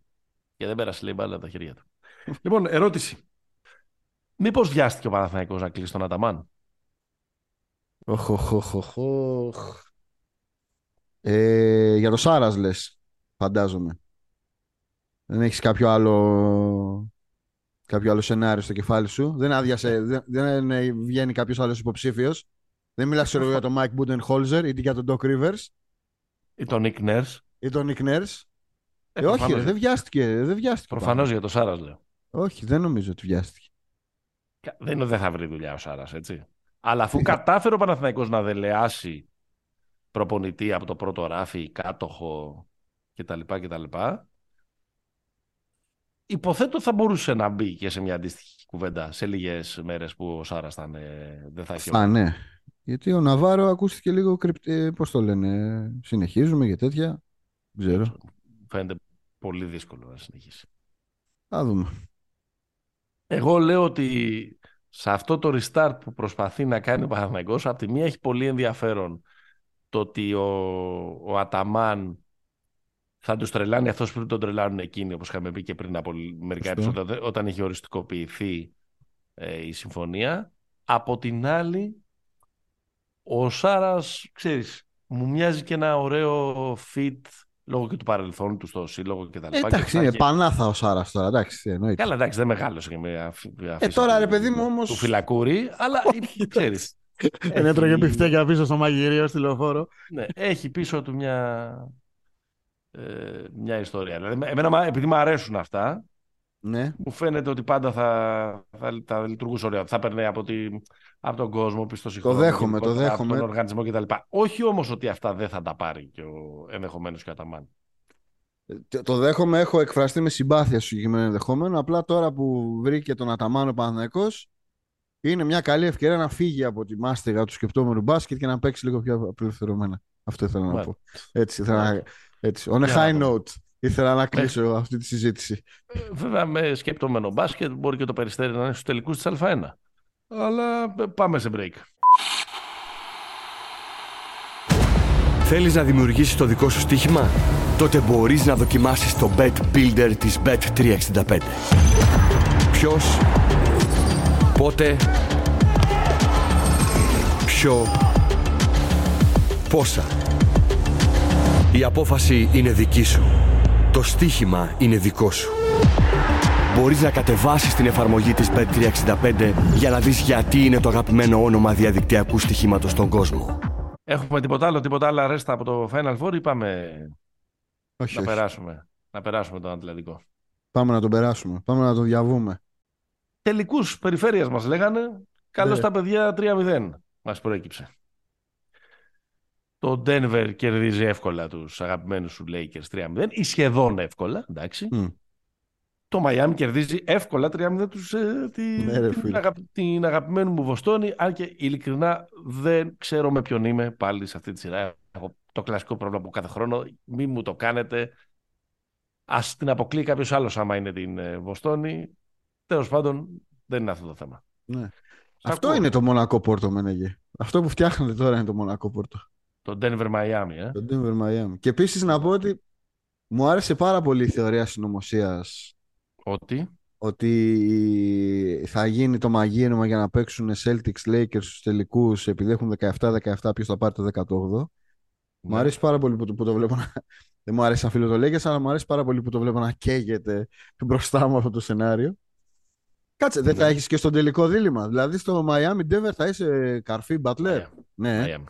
Και δεν πέρασε λέει μπάλα από τα χέρια του. λοιπόν, ερώτηση. Μήπως βιάστηκε ο Παναθηναϊκός να κλείσει τον Αταμάν;
Οχ, οχ, οχ, οχ, οχ. Ε, για το Σάρας λες, φαντάζομαι. Δεν έχεις κάποιο άλλο, κάποιο άλλο σενάριο στο κεφάλι σου. Δεν άδειασε, δεν, δεν ε, βγαίνει κάποιος άλλος υποψήφιος. Δεν μιλάς ξέρω, για τον Mike Budenholzer ή για τον Doc Rivers
Ή τον Νίκ Νέρς.
ή τον Nick Nurse.
Ε,
Ε, όχι,
προφανώς,
ρε, δεν βιάστηκε. Δεν βιάστηκε
προφανώς για το Σάρας λέω.
πάνω. Όχι, δεν νομίζω ότι βιάστηκε.
Κα- Δεν είναι ότι δεν θα βρει δουλειά ο Σάρας, έτσι. Αλλά αφού
Τι θα-
κατάφερε ο Παναθηναϊκός να δελεάσει προπονητή από το πρώτο ράφι, κάτοχο κτλ. κτλ. Υποθέτω θα μπορούσε να μπει και σε μια αντίστοιχη κουβέντα σε λίγες μέρες που ο Σάρας δεν θα έχει.
Α, ναι. Γιατί ο Ναβάρο ακούστηκε λίγο κρυπτή. Πώς το λένε, συνεχίζουμε και τέτοια. Δεν ξέρω.
Φαίνεται πολύ δύσκολο να συνεχίσει.
Θα δούμε.
Εγώ λέω ότι σε αυτό το restart που προσπαθεί να κάνει ο Παναθηναϊκός, από τη μία έχει πολύ ενδιαφέρον το ότι ο, ο Αταμάν θα τους τρελάνει αυτός που τον τρελάνουν εκείνοι, όπως είχαμε πει και πριν από μερικά επεισόδια, όταν έχει οριστικοποιηθεί ε, η συμφωνία. Από την άλλη, ο Σάρας, ξέρεις, μου μοιάζει και ένα ωραίο fit λόγω και του παρελθόν του στο σύλλογο και τα λοιπά.
Εντάξει, είναι πανάθα ο Σάρας τώρα. Εντάξει, εννοείται.
Καλά, εντάξει, δεν μεγάλωσε και με
Ε, τώρα ρε παιδί μου όμω.
Του φυλακούρη, αλλά ξέρεις.
Δεν έτρωγε πιφτέκια πίσω στο μαγειρίο, στη λεωφόρο.
Ναι, έχει πίσω του μια, ε, μια ιστορία. Δηλαδή, εμένα, επειδή μου αρέσουν αυτά,
ναι.
μου φαίνεται ότι πάντα θα, θα, θα λειτουργούσε ωραία. Θα παίρνει από, τη, από τον κόσμο, πιστό
Το δέχομαι, το δέχομαι.
Από τον οργανισμό κτλ. Όχι όμως ότι αυτά δεν θα τα πάρει και ο ενδεχομένως και ο Αταμάν.
Ε, το δέχομαι, έχω εκφραστεί με συμπάθεια στο συγκεκριμένο ενδεχόμενο. Απλά τώρα που βρήκε τον Αταμάν ο Παναθηναϊκός, είναι μια καλή ευκαιρία να φύγει από τη μάστιγα του σκεπτόμενου μπάσκετ και να παίξει λίγο πιο απελευθερωμένα. Αυτό ήθελα να πω. Έτσι, ήθελα να... Έτσι. On a high note. Ήθελα να κλείσω ε, αυτή τη συζήτηση.
Ε, βέβαια, με σκεπτόμενο μπάσκετ μπορεί και το περιστέρι να είναι στους τελικούς της Α1. Αλλά ε, πάμε σε break.
Θέλεις να δημιουργήσεις το δικό σου στοίχημα; Τότε μπορείς να δοκιμάσεις το Bet Builder της Bet365. Ποιος, πότε, ποιο, πόσα. Η απόφαση είναι δική σου. Το στοίχημα είναι δικό σου. Μπορείς να κατεβάσεις την εφαρμογή της Bet365 για να δεις γιατί είναι το αγαπημένο όνομα διαδικτυακού στοιχήματος στον κόσμο.
Έχουμε τίποτα άλλο, τίποτα άλλο αρέστα από το Final Four ή πάμε
όχι,
να,
όχι.
Περάσουμε, να περάσουμε τον Ατλαντικό;
Πάμε να τον περάσουμε, πάμε να τον διαβούμε.
Τελικούς περιφέρειας μας λέγανε, καλώς
Ναι.
τα παιδιά 3-0 μας προέκυψε. Το Denver κερδίζει εύκολα τους αγαπημένους σου Lakers 3-0 ή σχεδόν εύκολα, εντάξει.
Μμ.
Το Miami κερδίζει εύκολα 3-0 τους, ε, τη,
Ναι, ρε
την,
φίλε.
αγαπη- την αγαπημένη μου Βοστόνη, αν και ειλικρινά δεν ξέρω με ποιον είμαι πάλι σε αυτή τη σειρά. Έχω το κλασικό πρόβλημα που κάθε χρόνο, μην μου το κάνετε. Ας την αποκλείει κάποιος άλλος άμα είναι την ε, Βοστόνη. Τέλος πάντων, δεν είναι αυτό το θέμα.
Ναι.
Σ'
Αυτό
ακούω.
είναι το Μονακό Πόρτο, Μενεγέ. Αυτό που φτιάχνετε τώρα είναι το Μονακό Πόρτο.
Το Denver Miami, ε.
Το Denver Miami. Και επίσης να πω ότι μου άρεσε πάρα πολύ η θεωρία συνωμοσίας
Ότι;
ότι θα γίνει το μαγείρεμα για να παίξουν Celtics Lakers στους τελικούς επειδή έχουν 17-17 ποιος θα πάρει το 18. Μου αρέσει πάρα πολύ που το, που το βλέπω να... Δεν μου αρέσει να φίλο το Lakers, αλλά μου αρέσει πάρα πολύ που το βλέπω να καίγεται μπροστά μου αυτό το σενάριο. Κάτσε, δεν θα
Ναι.
έχεις και στο τελικό δίλημμα. Δηλαδή στο Miami Denver θα είσαι καρφί Butler.
Miami.
Ναι,
Miami.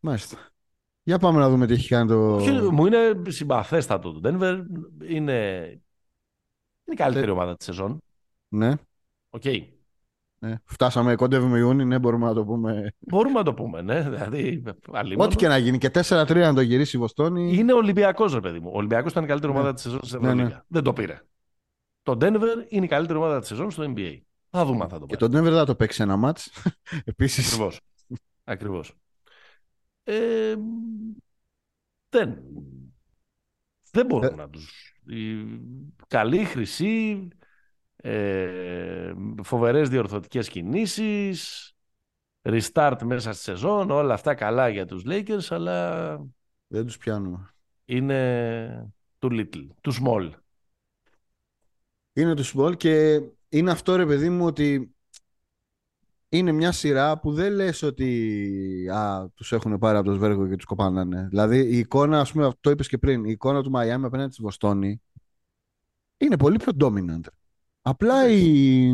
Μάλιστα. Για πάμε να δούμε τι έχει κάνει το...
Όχι, Μου είναι συμπαθέστατο το Denver. Είναι, είναι η καλύτερη ομάδα της σεζόν.
Ναι,
Οκ.
ναι. Φτάσαμε, κοντεύουμε Ιούνι, ναι, μπορούμε να το πούμε.
Μπορούμε να το πούμε, ναι. Δηλαδή, αλλήμον.
Ό,τι και να γίνει. Και 4-3 να το γυρίσει η Βοστόνη.
Είναι Ολυμπιακός, ρε παιδί μου. Ο Ολυμπιακός ήταν η καλύτερη
Ναι.
ομάδα της σεζόν στην
Ναι, ναι.
Ευρωλίγα. Δεν το πήρε. Το Denver είναι η καλύτερη ομάδα της σεζόν στο NBA. Θα δούμε αν θα το
Και
πάρει.
το Denver δεν θα το παίξει ένα μάτς. Επίσης.
Ακριβώ. Ακριβώς. Ε, δεν. Δεν μπορούμε
Ε.
να τους... Η καλή χρυσή, ε, φοβερές διορθωτικές κινήσεις, restart μέσα στη σεζόν, όλα αυτά καλά για τους Lakers, αλλά
Δεν τους πιάνουμε.
είναι too little, too small.
Είναι του Small και είναι αυτό ρε παιδί μου ότι είναι μια σειρά που δεν λες ότι α, τους έχουν πάρει από το σβέργο και τους κοπάνανε. Δηλαδή η εικόνα, ας πούμε, το είπες και πριν, η εικόνα του Miami απέναντι στη Βοστόνη είναι πολύ πιο dominant. Απλά η,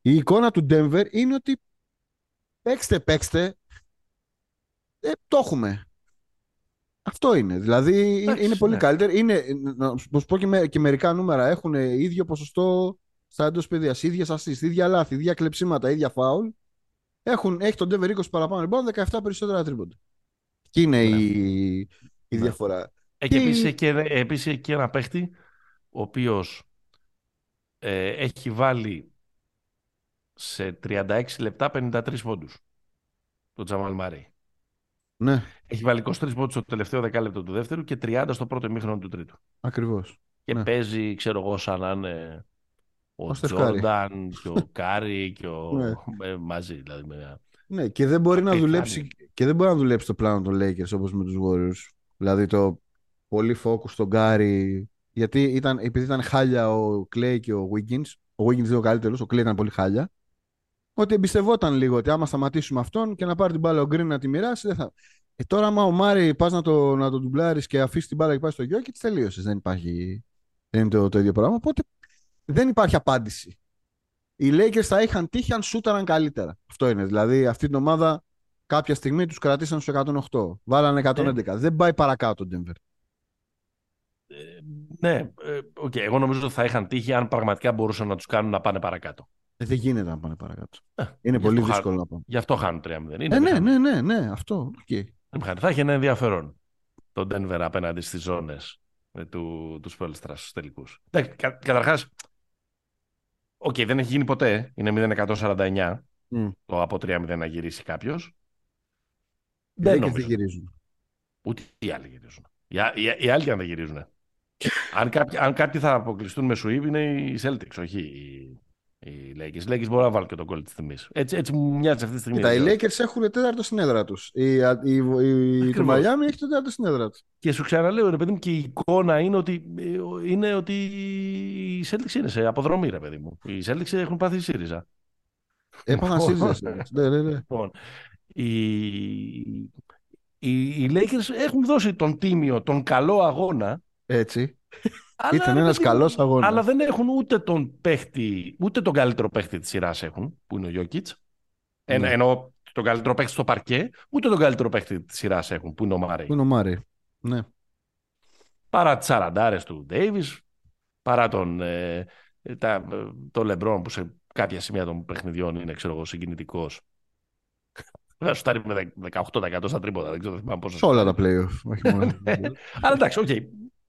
η εικόνα του Denver είναι ότι παίξτε, παίξτε, ε, το έχουμε. Αυτό είναι. Δηλαδή είναι-
Εντάξει,
είναι πολύ
ναι.
καλύτερο. Είναι, να σου πω και, με, και μερικά νούμερα. Έχουν ίδιο ποσοστό στα εντός παιδεία. ίδιες assist, ίδια λάθη, ίδια κλεψίματα, ίδια φάουλ. Έχουν, έχει τον Denver 20 παραπάνω λοιπόν, 17 περισσότερα τρίποντα. Και είναι
Ναι.
η, η
Ναι.
διαφορά.
Ε, και
Τι-
επίσης, έχει και, επίσης έχει και ένα παίχτη ο οποίος ε, έχει βάλει σε 36 λεπτά 53 πόντους. Το Τζαμάλ Μάρι.
Ναι,
Έχει βάλει 23 πόντους στο τελευταίο δεκάλεπτο του δεύτερου και 30 στο πρώτο ημίχρονο του τρίτου.
ακριβώς.
Και
Ναι.
παίζει, ξέρω εγώ, σαν να είναι ο,
Ο Στεφ Κάρι.
Τζόρνταν και ο Κάρι και ο...
Ναι.
ε, μαζί. Δηλαδή, με μια-
Ναι, και δεν μπορεί να
Απίθανη.
δουλέψει και δεν μπορεί να δουλέψει το πλάνο των Lakers όπως με τους Warriors. Δηλαδή το πολύ focus στον Γκάρι. Γιατί ήταν, επειδή ήταν χάλια ο Clay και ο Wiggins, ο Wiggins ήταν ο καλύτερος, ο Clay ήταν πολύ χάλια, ότι εμπιστευόταν λίγο ότι άμα σταματήσουμε αυτόν και να πάρει την μπάλα ο Green να τη μοιράσει, δεν θα... Ε, τώρα άμα ο Μάρι πας να το, να το ντουμπλάρεις και αφήσεις την μπάλα και πάει στο γιο και τελείωσες. Δεν υπάρχει, δεν είναι το, το ίδιο πράγμα. Οπότε δεν υπάρχει απάντηση. Οι Lakers θα είχαν τύχει αν σούταραν καλύτερα. Αυτό είναι. Δηλαδή αυτή την ομάδα κάποια στιγμή τους κρατήσαν στους 108. Βάλανε 111. Δεν πάει παρακάτω το Denver.
Ε, ναι, ε, οκ, εγώ νομίζω ότι θα είχαν τύχει αν πραγματικά μπορούσαν να τους κάνουν να πάνε παρακάτω.
Ε, δεν γίνεται να πάνε παρακάτω.
Ε,
Είναι
γι'
πολύ
αυτό
δύσκολο
χάνουν.
να πάνε.
Γι' αυτό χάνουν 3-0. Είναι
Ε, ναι,
μηχανή.
ναι, ναι, ναι, αυτό. οκ.
Είναι μηχανή. Θα έχει ένα ενδιαφέρον το Denver απέναντι στις ζώνες ε, του, του Σπόελστρα στους τελικούς. Εντάξει, κα, καταρχάς, οκ, δεν έχει γίνει ποτέ. Είναι 0-149
Μμ.
το από 3-0 να γυρίσει κάποιος.
Οι
Δεν
Lakers
νομίζω.
δεν γυρίζουν.
Ούτε οι άλλοι γυρίζουν. Οι, α- οι, οι άλλοι αν δεν γυρίζουν. αν, κάποιοι, αν κάποιοι θα αποκλειστούν με sweep είναι οι Celtics, όχι οι, οι Lakers. Οι Lakers μπορούν να βάλουν και το γκολ της τιμής. Έτσι, έτσι μου μοιάζει αυτή τη στιγμή.
Κοίτα, οι
δηλαδή.
Lakers έχουν τέταρτο στην έδρα τους. Η, η, η, η, το
Ακριβώς.
Miami έχει το τέταρτο στην έδρα τους.
Και σου ξαναλέω, ρε παιδί μου, και η εικόνα είναι ότι, ε, είναι ότι οι Celtics είναι σε αποδρομή, ρε παιδί μου. Οι Celtics έχουν πάθει ΣΥΡΙΖΑ.
Έπαθαν
Λοιπόν.
σύριζες. Ναι, ναι, ναι.
Λοιπόν, οι, οι, οι Lakers έχουν δώσει τον τίμιο, τον καλό αγώνα.
Έτσι.
Αλλά,
Ήταν
ρε
ένας
παιδί μου,
καλός αγώνας.
Αλλά δεν έχουν ούτε τον παίχτη, ούτε τον καλύτερο παίχτη της σειράς έχουν, που είναι ο Jokic. Εν,
Ναι.
Ενώ τον καλύτερο παίχτη στο παρκέ, ούτε τον καλύτερο παίχτη της σειράς έχουν, που είναι ο Μάρεϊ.
Πού είναι ο Μάρι. Ναι.
Παρά τις αραντάρες του Ντέιβις, παρά τον, ε, τα, το Λεμπρόν που σε κάποια σημεία των παιχνιδιών είναι ξέρω εγώ, συγκινητικός. Βέβαια, σουτάρει με 18% στα τρίποτα, δεν ξέρω δεν θυμάμαι πόσο.
Σε όλα τα
σουτάρει.
playoff. Όχι μόνο.
Αλλά εντάξει, οκ.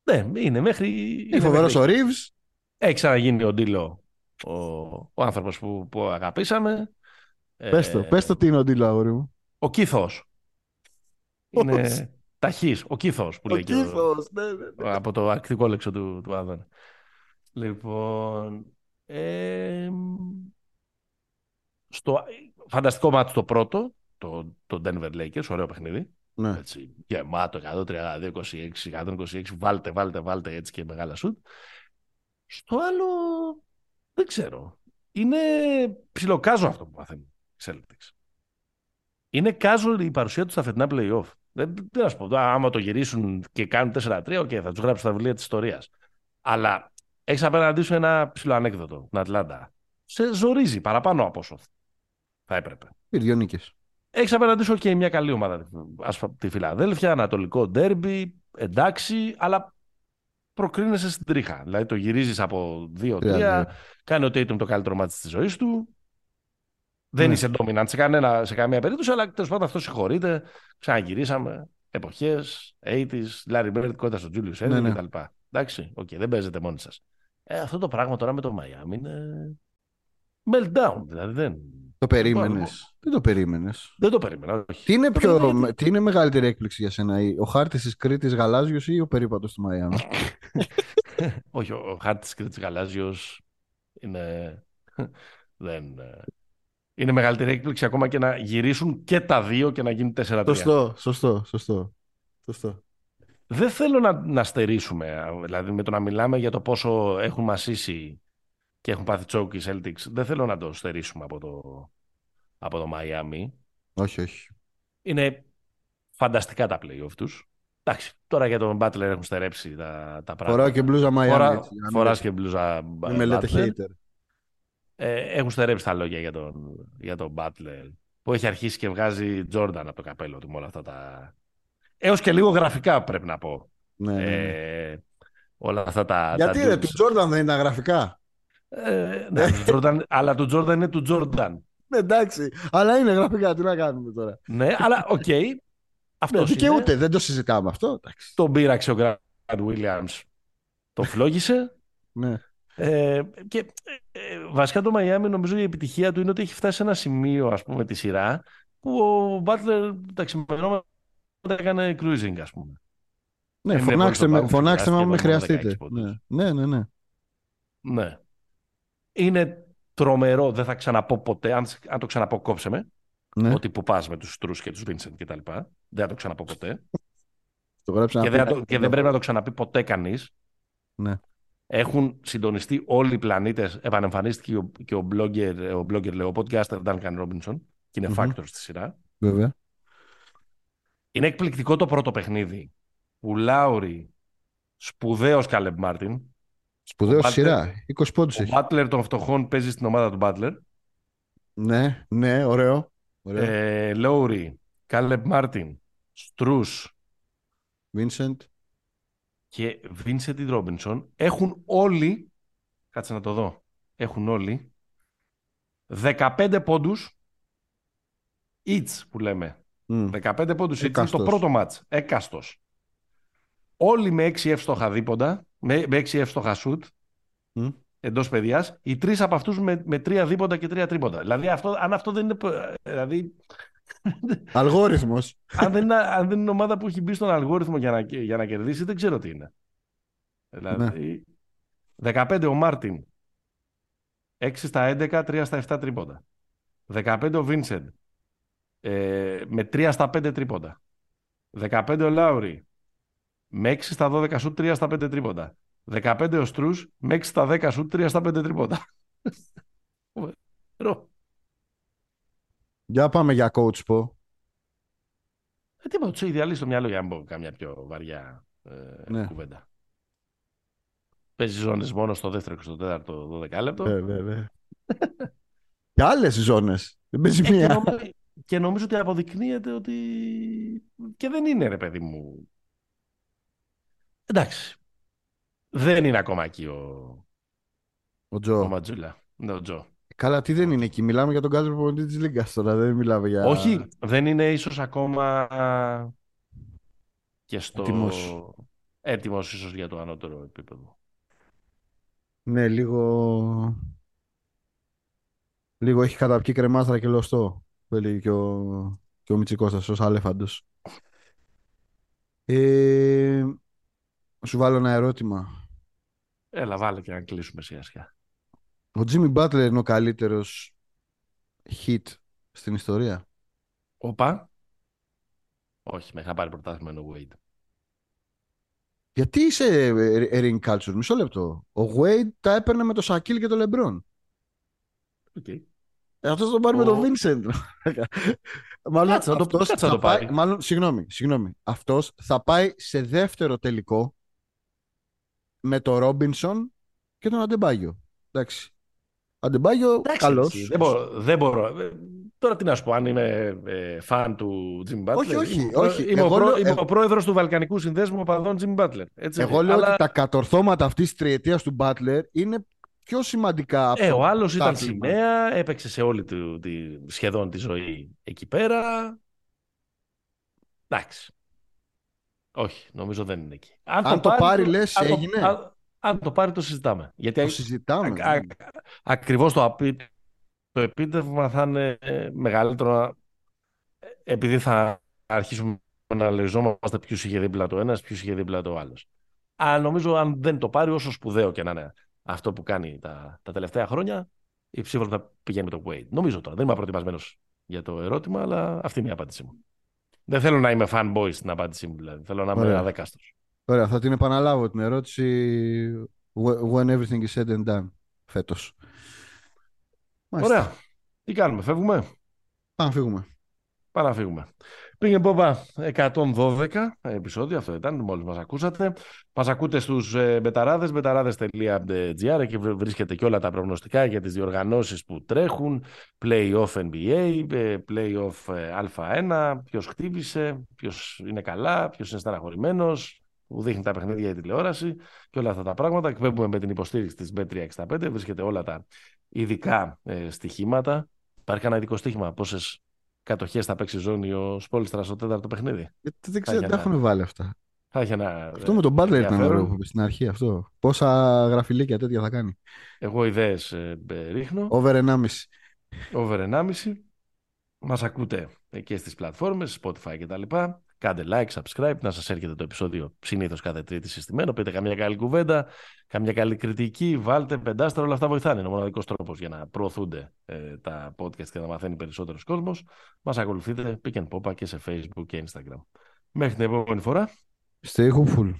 Ναι, είναι μέχρι.
Είναι φοβερός ο Reeves.
Έχει ξαναγίνει ο Ντίλο, ο, ο άνθρωπος που, που αγαπήσαμε.
Πες το,
Ε,
πες το τι είναι ο Ντίλο, αγόρι μου.
Ο κίθος.
Πώς;
Είναι ταχύς, ο Κίθος που λέει και ο-
Κύθος, ναι, ναι, ναι.
από το αρκτικό λέξο του, του Άδων. Λοιπόν, ε, στο φανταστικό μάτι το πρώτο, το, το Denver Lakers, ωραίο παιχνίδι.
Ναι.
Έτσι, γεμάτο 132, 26, 126, βάλτε, βάλτε, βάλτε έτσι και μεγάλα σουτ. Στο άλλο, δεν ξέρω. Είναι ψιλοκάζο αυτό που μαθαίνουν οι Celtics. Είναι casual η παρουσία τους στα φετινά play-off. Δεν, τι να σου πω, άμα το γυρίσουν και κάνουν 4-3, οκ, θα τους γράψουν στα βιβλία της ιστορίας. Αλλά έχεις απέναντί σου ένα ψηλό ανέκδοτο, την Ατλάντα. Σε ζορίζει παραπάνω από όσο θα έπρεπε.
Πήρε δύο νίκες.
Έχεις απέναντί σου και μια καλή ομάδα, ας πούμε, τη Φιλαδέλφια, Ανατολικό Ντέρμπι, εντάξει, αλλά προκρίνεσαι στην τρίχα. Δηλαδή το γυρίζεις από 2-3,
Τρία-δύο.
κάνει ο Tatum το καλύτερο ματς της ζωής του. Δεν
Ναι.
είσαι dominant σε, κανένα, σε καμία περίπτωση, αλλά τέλος πάντων αυτό συγχωρείται. Ξαναγυρίσαμε. Εποχές, 80s, Larry Bird κοντά στο Julius Randle
Ναι, ναι.
κτλ. Εντάξει, οκ, δεν παίζετε μόνοι σας. Ε, αυτό το πράγμα τώρα με το Miami είναι meltdown. Δηλαδή δεν,
Το περίμενες. Δεν το περίμενες.
δεν το περίμενα. Όχι.
Τι είναι,
Το
πιο,
περίμενα,
τι είναι μεγαλύτερη έκπληξη για σένα, η- ο χάρτης της Κρήτης γαλάζιος ή ο περίπατος του Miami;
Όχι, ο, ο χάρτης της Κρήτης Γαλάζιος είναι. δεν. ε, Είναι μεγαλύτερη έκπληξη ακόμα και να γυρίσουν και τα δύο και να γίνουν 4-3.
Σωστό, σωστό, σωστό. σωστό.
Δεν θέλω να, να στερήσουμε, δηλαδή με το να μιλάμε για το πόσο έχουν μασίσει και έχουν πάθει τσόκ οι Celtics, δεν θέλω να το στερήσουμε από το, από το Miami.
Όχι, όχι.
Είναι φανταστικά τα play-off τους. Εντάξει, τώρα για τον Butler έχουν στερέψει τα, τα πράγματα.
Φοράω και μπλούζα Μαϊάμι.
Φορά,
έτσι, για να μην
φοράς
λέτε-
και μπλούζα
Μην με λέτε
Butler.
hater.
Ε, έχουν στερέψει τα λόγια για τον, για τον Butler που έχει αρχίσει και βγάζει Jordan από το καπέλο του με όλα αυτά τα... Έως και λίγο γραφικά πρέπει να πω.
Ναι, ναι, ναι.
Ε, όλα αυτά τα...
Γιατί
τα
ρε,
deals.
του Τζόρνταν δεν ήταν γραφικά;
Ε, ναι, του Jordan, αλλά του Jordan είναι του Jordan.
Ναι, εντάξει. Αλλά είναι γραφικά, τι να κάνουμε τώρα.
Ναι, αλλά οκ.
Ναι,
Αυτός
δικαιούται,
είναι.
δεν το συζητάμε αυτό. Εντάξει.
Τον πείραξε ο Grant Williams. Τον φλόγησε.
Ναι.
Ε, και ε, βασικά το Μαϊάμι νομίζω η επιτυχία του είναι ότι έχει φτάσει σε ένα σημείο ας πούμε τη σειρά που ο Μπάτλερ τα ξημερώματα έκανε cruising ας πούμε.
Ναι,
Ε,
φωνάξτε
με
με,
πολύ
φωνάξτε με αν με
χρειάστηκε,
χρειαστείτε.
μόνο 16
Ναι, ναι, ναι. ναι.
Ναι. Είναι τρομερό, δεν θα ξαναπώ ποτέ, αν, αν το ξαναπώ κόψε με,
ναι.
ότι που πας με τους Στρούς και τους Βίνσεντ και τα λοιπά. Δεν θα το ξαναπώ ποτέ.
Το γράψα
και,
να
δεν,
πει-
θα το- και δεν πρέπει να το ξαναπεί ποτέ κανείς.
Ναι.
Έχουν συντονιστεί όλοι οι πλανήτες. Επανεμφανίστηκε ο, και ο blogger, ο blogger λέω, ο podcaster Duncan Robinson και είναι
Μμμ.
factor στη σειρά.
Βέβαια.
Είναι εκπληκτικό το πρώτο παιχνίδι. Ο Λάουρι, σπουδαίος Καλεμ Μάρτιν.
Σπουδαίο
Ο Butler-
σειρά. 20 πόντους
Ο
έχει.
Butler των φτωχών παίζει στην ομάδα του Butler.
Ναι, ναι, ωραίο. ωραίο.
Ε, Λόουρι, Κάλεπ Μάρτιν, Στρούς
Vincent.
και Βίνσεντ Ρόμπινσον έχουν όλοι, κάτσε να το δω, έχουν όλοι 15 πόντους each που λέμε.
Μμ.
15 πόντους each είναι το
Εκαστός.
πρώτο μάτς. Έκαστος. Όλοι με 6 εύστοχα δίποντα, με, με 6 εύστοχα σουτ
Μμ.
εντός παιδιάς, οι τρεις από αυτούς με, με 3 δίποντα και 3 τρίποντα. Δηλαδή αυτό, αν αυτό δεν είναι... Δηλαδή,
Αλγόριθμος.
αν, δεν είναι, αν δεν είναι ομάδα που έχει μπει στον αλγόριθμο για να, για να κερδίσει, δεν ξέρω τι είναι. Δηλαδή, 15 ο Μάρτιν, 6 στα 11, 3 στα 7 τρίποντα. 15 ο Βίνσεντ, ε, με 3 στα 5 τρίποντα. 15 ο Λάουρι, με 6 στα 12 σουτ, 3 στα 5 τρίποντα. 15 ο Στρούς, με 6 στα 10 σουτ, 3 στα 5 τρίποντα. Φοβερό.
Για πάμε για coach πω.
Ε, τίποτα, τους έχει διαλύσει το μυαλό για να μπω κάμια πιο βαριά ε,
Ναι.
κουβέντα. Παίζει ζώνες μόνος στο δεύτερο και στο τέταρτο 12 λεπτό.
Ε, βέβαια. Και άλλες ζώνες. Δεν παίζει
Ε, και,
μία.
νομι- και νομίζω ότι αποδεικνύεται ότι και δεν είναι ρε παιδί μου. Εντάξει. Δεν είναι ακόμα εκεί ο,
Ο
ο
Τζο.
Ματζούλα. Ναι, ο Τζο.
Καλά, τι δεν είναι εκεί; Μιλάμε για τον καλύτερο προπονητή της Λίγκας τώρα. Δεν μιλάμε για...
Όχι, δεν είναι ίσως ακόμα και στο...
Έτοιμος.
Έτοιμος ίσως για το ανώτερο επίπεδο.
Ναι, λίγο... Λίγο έχει καταπιεί κρεμάστρα και λωστό. Που έλεγε και ο, και ο Μητσικώστας ως αλέφαντος. Ε, σου βάλω ένα ερώτημα.
Έλα, βάλε και να κλείσουμε σιγά σιγά.
Ο Jimmy Butler είναι ο καλύτερος hit στην ιστορία;
Όπα. Όχι, μέχρι να πάρει πρωτάθλημα είναι ο Wade.
Γιατί είσαι ε, ε, ring culture, μισό λεπτό. Ο Wade τα έπαιρνε με το Σακίλ και το LeBron.
Okay.
Ε, αυτός τον πάρει με
Ο-
τον Vincent. μάλλον
Κάτσε να το-
αυτός
κάτσε να
θα
το πάρει.
Μάλλον, συγγνώμη, συγγνώμη. Αυτός θα πάει σε δεύτερο τελικό με τον Ρόμπινσον και τον Αντεμπάγιο. Εντάξει. Αντεμπάγιο,
Εντάξει,
καλός.
εσύ, Δεν μπορώ. Δεν μπορώ. Ε, Τώρα τι να σου πω, αν είμαι ε, φαν του Jimmy Butler.
Όχι, όχι,
είμαι, ο πρό-
όχι.
Είμαι, ο,
Εγώ
πρό-
λέω-
είμαι
εγώ-
ο πρόεδρος του Βαλκανικού Συνδέσμου Οπαδών Jimmy Butler. Έτσι,
Εγώ λέω
Αλλά,
ότι τα κατορθώματα αυτής της τριετίας του Butler είναι πιο σημαντικά από
ε,
το
ο άλλος ήταν
πρωτάθλημα.
σημαία, έπαιξε σε όλη του, τη, σχεδόν τη ζωή εκεί πέρα. Εντάξει. Όχι, νομίζω δεν είναι εκεί.
Αν το πάρει, λες,
αν το-
έγινε.
αν- αν το πάρει, το συζητάμε. Γιατί
Το συζητάμε.
Α- α- ακριβώς το, απί- το επίτευγμα θα είναι ε, μεγαλύτερο ε, επειδή θα αρχίσουμε να αναλυζόμαστε ποιους είχε δίπλα το ένας, ποιους είχε δίπλα το άλλος. Αλλά νομίζω αν δεν το πάρει όσο σπουδαίο και να είναι αυτό που κάνει τα, τα τελευταία χρόνια, η ψήφο θα πηγαίνει με το Wade. Νομίζω τώρα. Δεν είμαι προετοιμασμένο για το ερώτημα, αλλά αυτή είναι η απάντησή μου. Δεν θέλω να είμαι fanboy στην απάντησή μου, δηλαδή. Θέλω να είμαι
Ωραία.
αδέκαστος.
Ωραία, θα την επαναλάβω την ερώτηση wh- when everything is said and done φέτος. Μάλιστα.
Ωραία. Τι κάνουμε, φεύγουμε;
Πάμε να φύγουμε.
Πάμε να φύγουμε. Πήγε Μπόμπα 112 επεισόδιο, αυτό ήταν, μόλις μας ακούσατε. Μας ακούτε στους ε, μπεταράδες, μπεταράδες.gr, εκεί βρ- βρίσκεται και όλα τα προγνωστικά για τις διοργανώσεις που τρέχουν, play-off NBA, ε, play-off ε, Α1, ποιος χτύπησε, ποιος είναι καλά, ποιος είναι στεναχωρημένος, που δείχνει τα παιχνίδια για τηλεόραση και όλα αυτά τα πράγματα. Εκπέμπουμε με την υποστήριξη της Bet365, βρίσκεται όλα τα ειδικά ε, στοιχήματα. Υπάρχει ένα ειδικό στοίχημα, πόσες κατοχές θα παίξει ζώνη ο Σπόλιστρα στο τέταρτο παιχνίδι.
Γιατί δεν
Θα
ξέρω,
για
δεν
να-
έχουν βάλει αυτά.
Θα έχει ένα.
Αυτό με τον Butler ήταν
ενδιαφέρον.
ωραίο που είπες στην αρχή αυτό. Πόσα γραφιλίκια τέτοια θα κάνει.
Εγώ ιδέες ρίχνω.
Over 1,5.
Over 1,5. Μας ακούτε και στις πλατφόρμες, Spotify κτλ. Κάντε like, subscribe, να σας έρχεται το επεισόδιο συνήθως κάθε τρίτη συστημένο. Πείτε καμιά καλή κουβέντα, καμιά καλή κριτική, βάλτε πεντάστρα, όλα αυτά βοηθάνε. Είναι ο μοναδικός τρόπος για να προωθούνται ε, τα podcast και να μαθαίνει περισσότερος κόσμος. Μας ακολουθείτε pick and popa και σε Facebook και Instagram. Μέχρι την επόμενη φορά.
Stay hopeful.